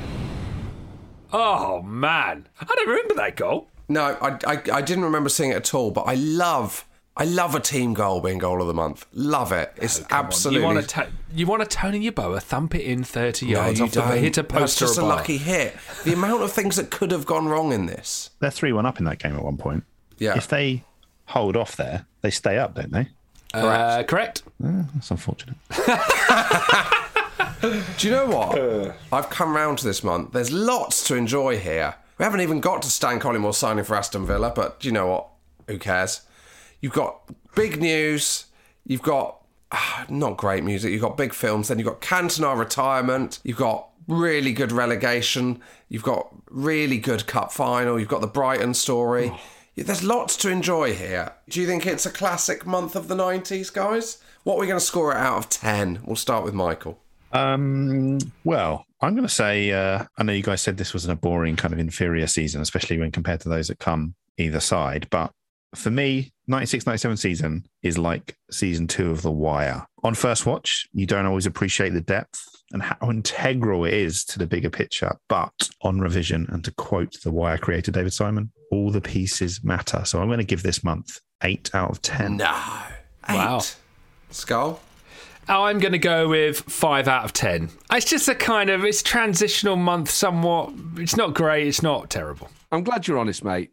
Oh man, I don't remember that goal. No, I, I, I didn't remember seeing it at all, but I love I love a team goal being goal of the month. Love it. It's absolutely. You want to ta- you want to Tony Yeboah thump it in thirty No, yards you off the don't. hit a That's post or just a bar. lucky hit. The amount of things that could have gone wrong in this. They're 3 1 up in that game at one point. Yeah. If they hold off there, they stay up, don't they? Uh, correct. Uh, that's unfortunate. Do you know what? I've come round to this month. There's lots to enjoy here. We haven't even got to Stan Collymore signing for Aston Villa, but do you know what? Who cares? You've got big news. You've got ah, not great music. You've got big films. Then you've got Cantona retirement. You've got really good relegation. You've got really good cup final. You've got the Brighton story. There's lots to enjoy here. Do you think it's a classic month of the 90s, guys? What are we going to score it out of 10? We'll start with Michael. Um, well, I'm going to say, uh, I know you guys said this wasn't a boring kind of inferior season, especially when compared to those that come either side. But for me, 96 97 season is like season two of The Wire. On first watch, you don't always appreciate the depth and how integral it is to the bigger picture. But on revision, and to quote The Wire creator David Simon, all the pieces matter. So I'm going to give this month eight out of 10. No. Wow. Scull? Oh, I'm going to go with five out of ten. It's just a kind of it's transitional month, somewhat. It's not great. It's not terrible. I'm glad you're honest, mate.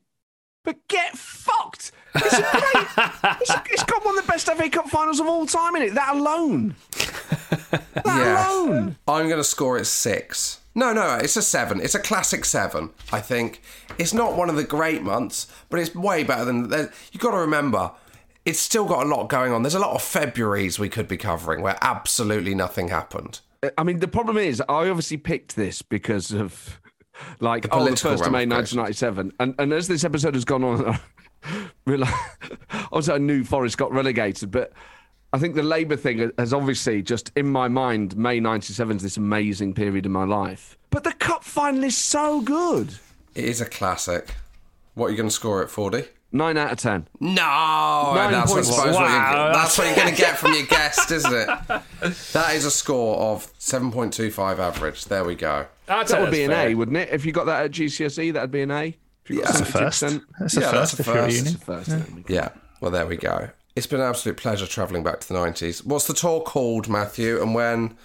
But get fucked. It's, a great, [laughs] it's, it's got one of the best FA Cup finals of all time in it. That alone. [laughs] That alone. I'm going to score it six. No, no, it's a seven. It's a classic seven, I think. It's not one of the great months, but it's way better than. That. You've got to remember, it's still got a lot going on. There's a lot of Februaries we could be covering where absolutely nothing happened. Uh, I mean, the problem is, I obviously picked this because of like The oh, the first of May, 1997, and and as this episode has gone on, also I knew Forest got relegated, but I think the Labour thing has obviously just in my mind, May 97 is this amazing period in my life. But the cup final is so good. It is a classic. What are you going to score it, 40? Nine out of ten. No, Nine that's, I points. suppose what you're, that's what you're going to get from your [laughs] guest, isn't it? That is a score of 7.25 average. There we go. I'd that would be an A, wouldn't it? If you got that at GCSE, that'd be an A. If That's a first. That's a yeah, first that's a if you're at first. First, yeah. Yeah, well, there we go. It's been an absolute pleasure travelling back to the 90s. What's the tour called, Matthew? And when?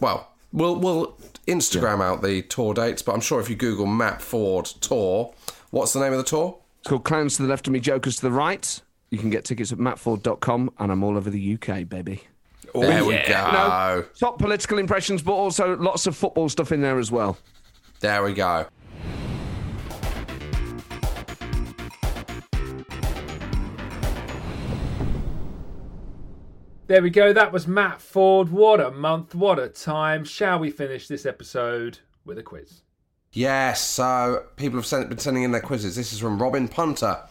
Well, we'll, we'll Instagram out the tour dates, but I'm sure if you Google Matt Forde Tour, what's the name of the tour? It's called Clowns to the Left of Me, Jokers to the Right. You can get tickets at mattforde.com, and I'm all over the UK, baby. Oh, there we go. know, top political impressions, but also lots of football stuff in there as well. There we go. There we go. That was Matt Forde. What a month. What a time. Shall we finish this episode with a quiz? Yes, so people have sent, been sending in their quizzes. This is from Robin Punter.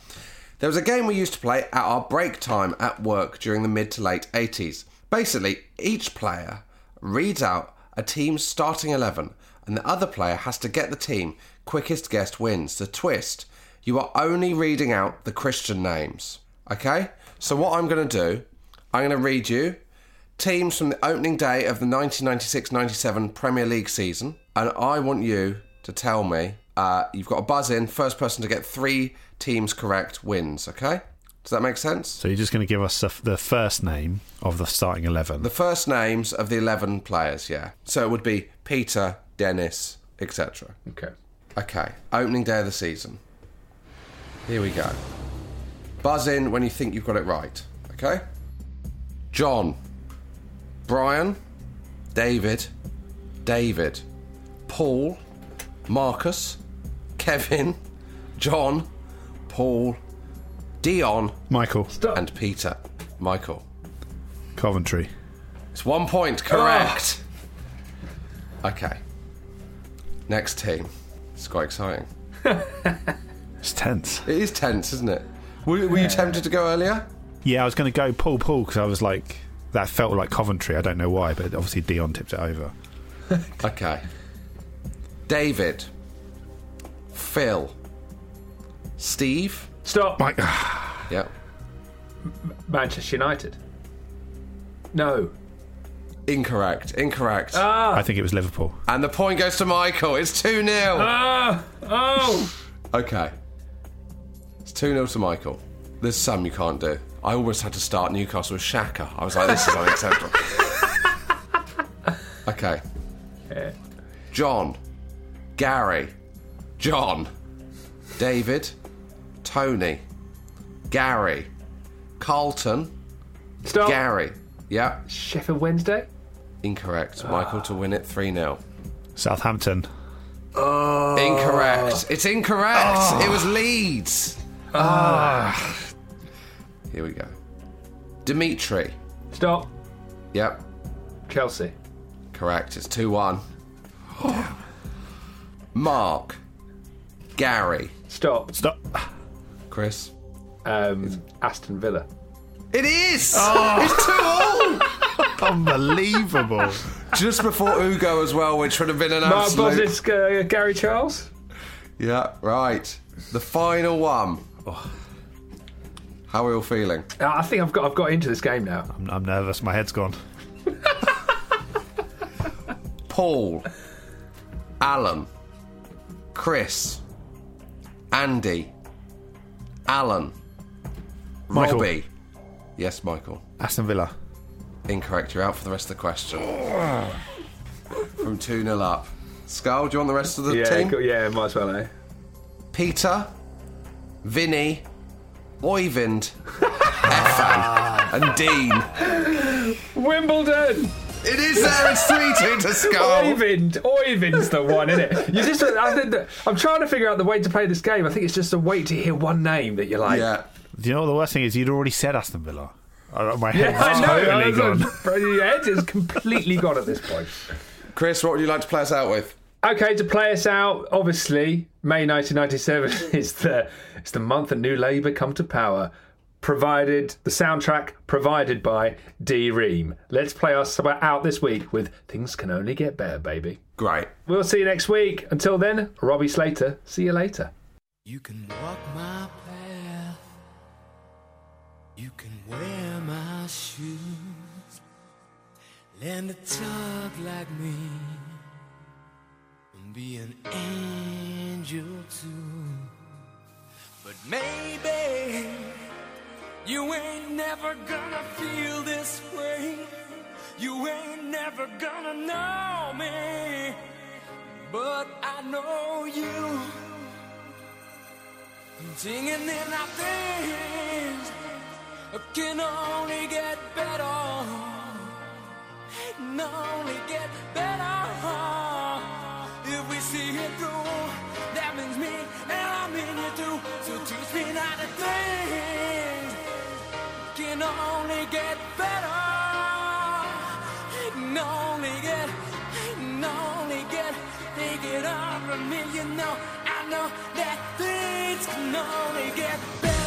There was a game we used to play at our break time at work during the mid to late 80s. Basically, each player reads out a team's starting 11, and the other player has to get the team. Quickest guess wins. The twist you are only reading out the Christian names. Okay? So, what I'm going to do, I'm going to read you teams from the opening day of the 1996 97 Premier League season, and I want you to tell me. Uh, you've got a buzz in. First person to get three teams correct wins, okay? Does that make sense? So you're just going to give us the, the first name of the starting 11. The first names of the 11 players, yeah. So it would be Peter, Dennis, etc. Okay. Okay, opening day of the season. Here we go. Buzz in when you think you've got it right, okay? John, Brian, David, David, Paul, Marcus, Kevin, John, Paul, Dion, Michael, and Peter. Michael. Coventry. It's one point, correct. Ah. Okay. Next team. It's quite exciting. [laughs] It's tense. It is tense, isn't it? Were, were you tempted to go earlier? Yeah, I was going to go Paul Paul because I was like, that felt like Coventry. I don't know why, but obviously Dion tipped it over. [laughs] Okay. David. Phil. Steve. Stop. Mike. [sighs] Yep. Manchester United. No. Incorrect. Incorrect. Ah. I think it was Liverpool. And the point goes to Michael. It's 2 0. Ah. Oh. Okay. It's 2 0 to Michael. There's some you can't do. I almost had to start Newcastle with Shaka. I was like, this is [laughs] unacceptable. okay. John. Gary. John. David. Tony. Gary. Carlton. Stop. Gary. Yeah. Sheffield Wednesday. Incorrect. Michael to win it 3 0. Southampton. Oh. Incorrect. It's incorrect. Oh. It was Leeds. Ah. Here we go. Dimitri. Stop. Yep. Chelsea. Correct. It's 2 1. [gasps] Mark. Gary. Stop. Stop. Chris. Um, Aston Villa. It is! Oh. [laughs] It's 2 all! [laughs] Unbelievable. Just before Ugo as well, which would have been an Mark absolute. Bosnich, uh, Gary Charles. Yeah, right. The final one. How are you all feeling? Uh, I think I've got I've got into this game now. I'm, I'm nervous. My head's gone. [laughs] Paul, Alan, Chris, Andy, Alan, Michael. Robbie. Yes, Michael. Aston Villa. Incorrect. You're out for the rest of the question. From 2 0 up. Scull, do you want the rest of the yeah, team? go- yeah, might as well. Eh? Peter, Vinny, Oyvind, Efan, and Dean. Wimbledon. It is there. It's 3 2 to Scull. Oyvind, Oyvind's the one, isn't it? You just, I think that, I'm trying to figure out the way to play this game. I think it's just a wait to hear one name that you like. Yeah. Do you know what the worst thing is? You'd already said Aston Villa. My head's Yeah, I know. totally I gone. was- Bro, your head is completely gone at this point. Chris, what would you like to play us out with? Okay, to play us out, obviously, May 1997 [laughs] is the it's the month that New Labour come to power. Provided the soundtrack provided by D Ream. Let's play us out this week with "Things Can Only Get Better," baby. Great. We'll see you next week. Until then, Robbie Slater. See you later. You can walk my path. You can wear my shoes. Learn to talk like me. Be an angel too. But maybe you ain't never gonna feel this way. You ain't never gonna know me. But I know you. Singing in our things can only get better. Can only get better. If we see it through, that means me and I mean you too. So teach me not to think. Can only get better. Can only get, can only get, take it on from me. You know, I know that things can only get better.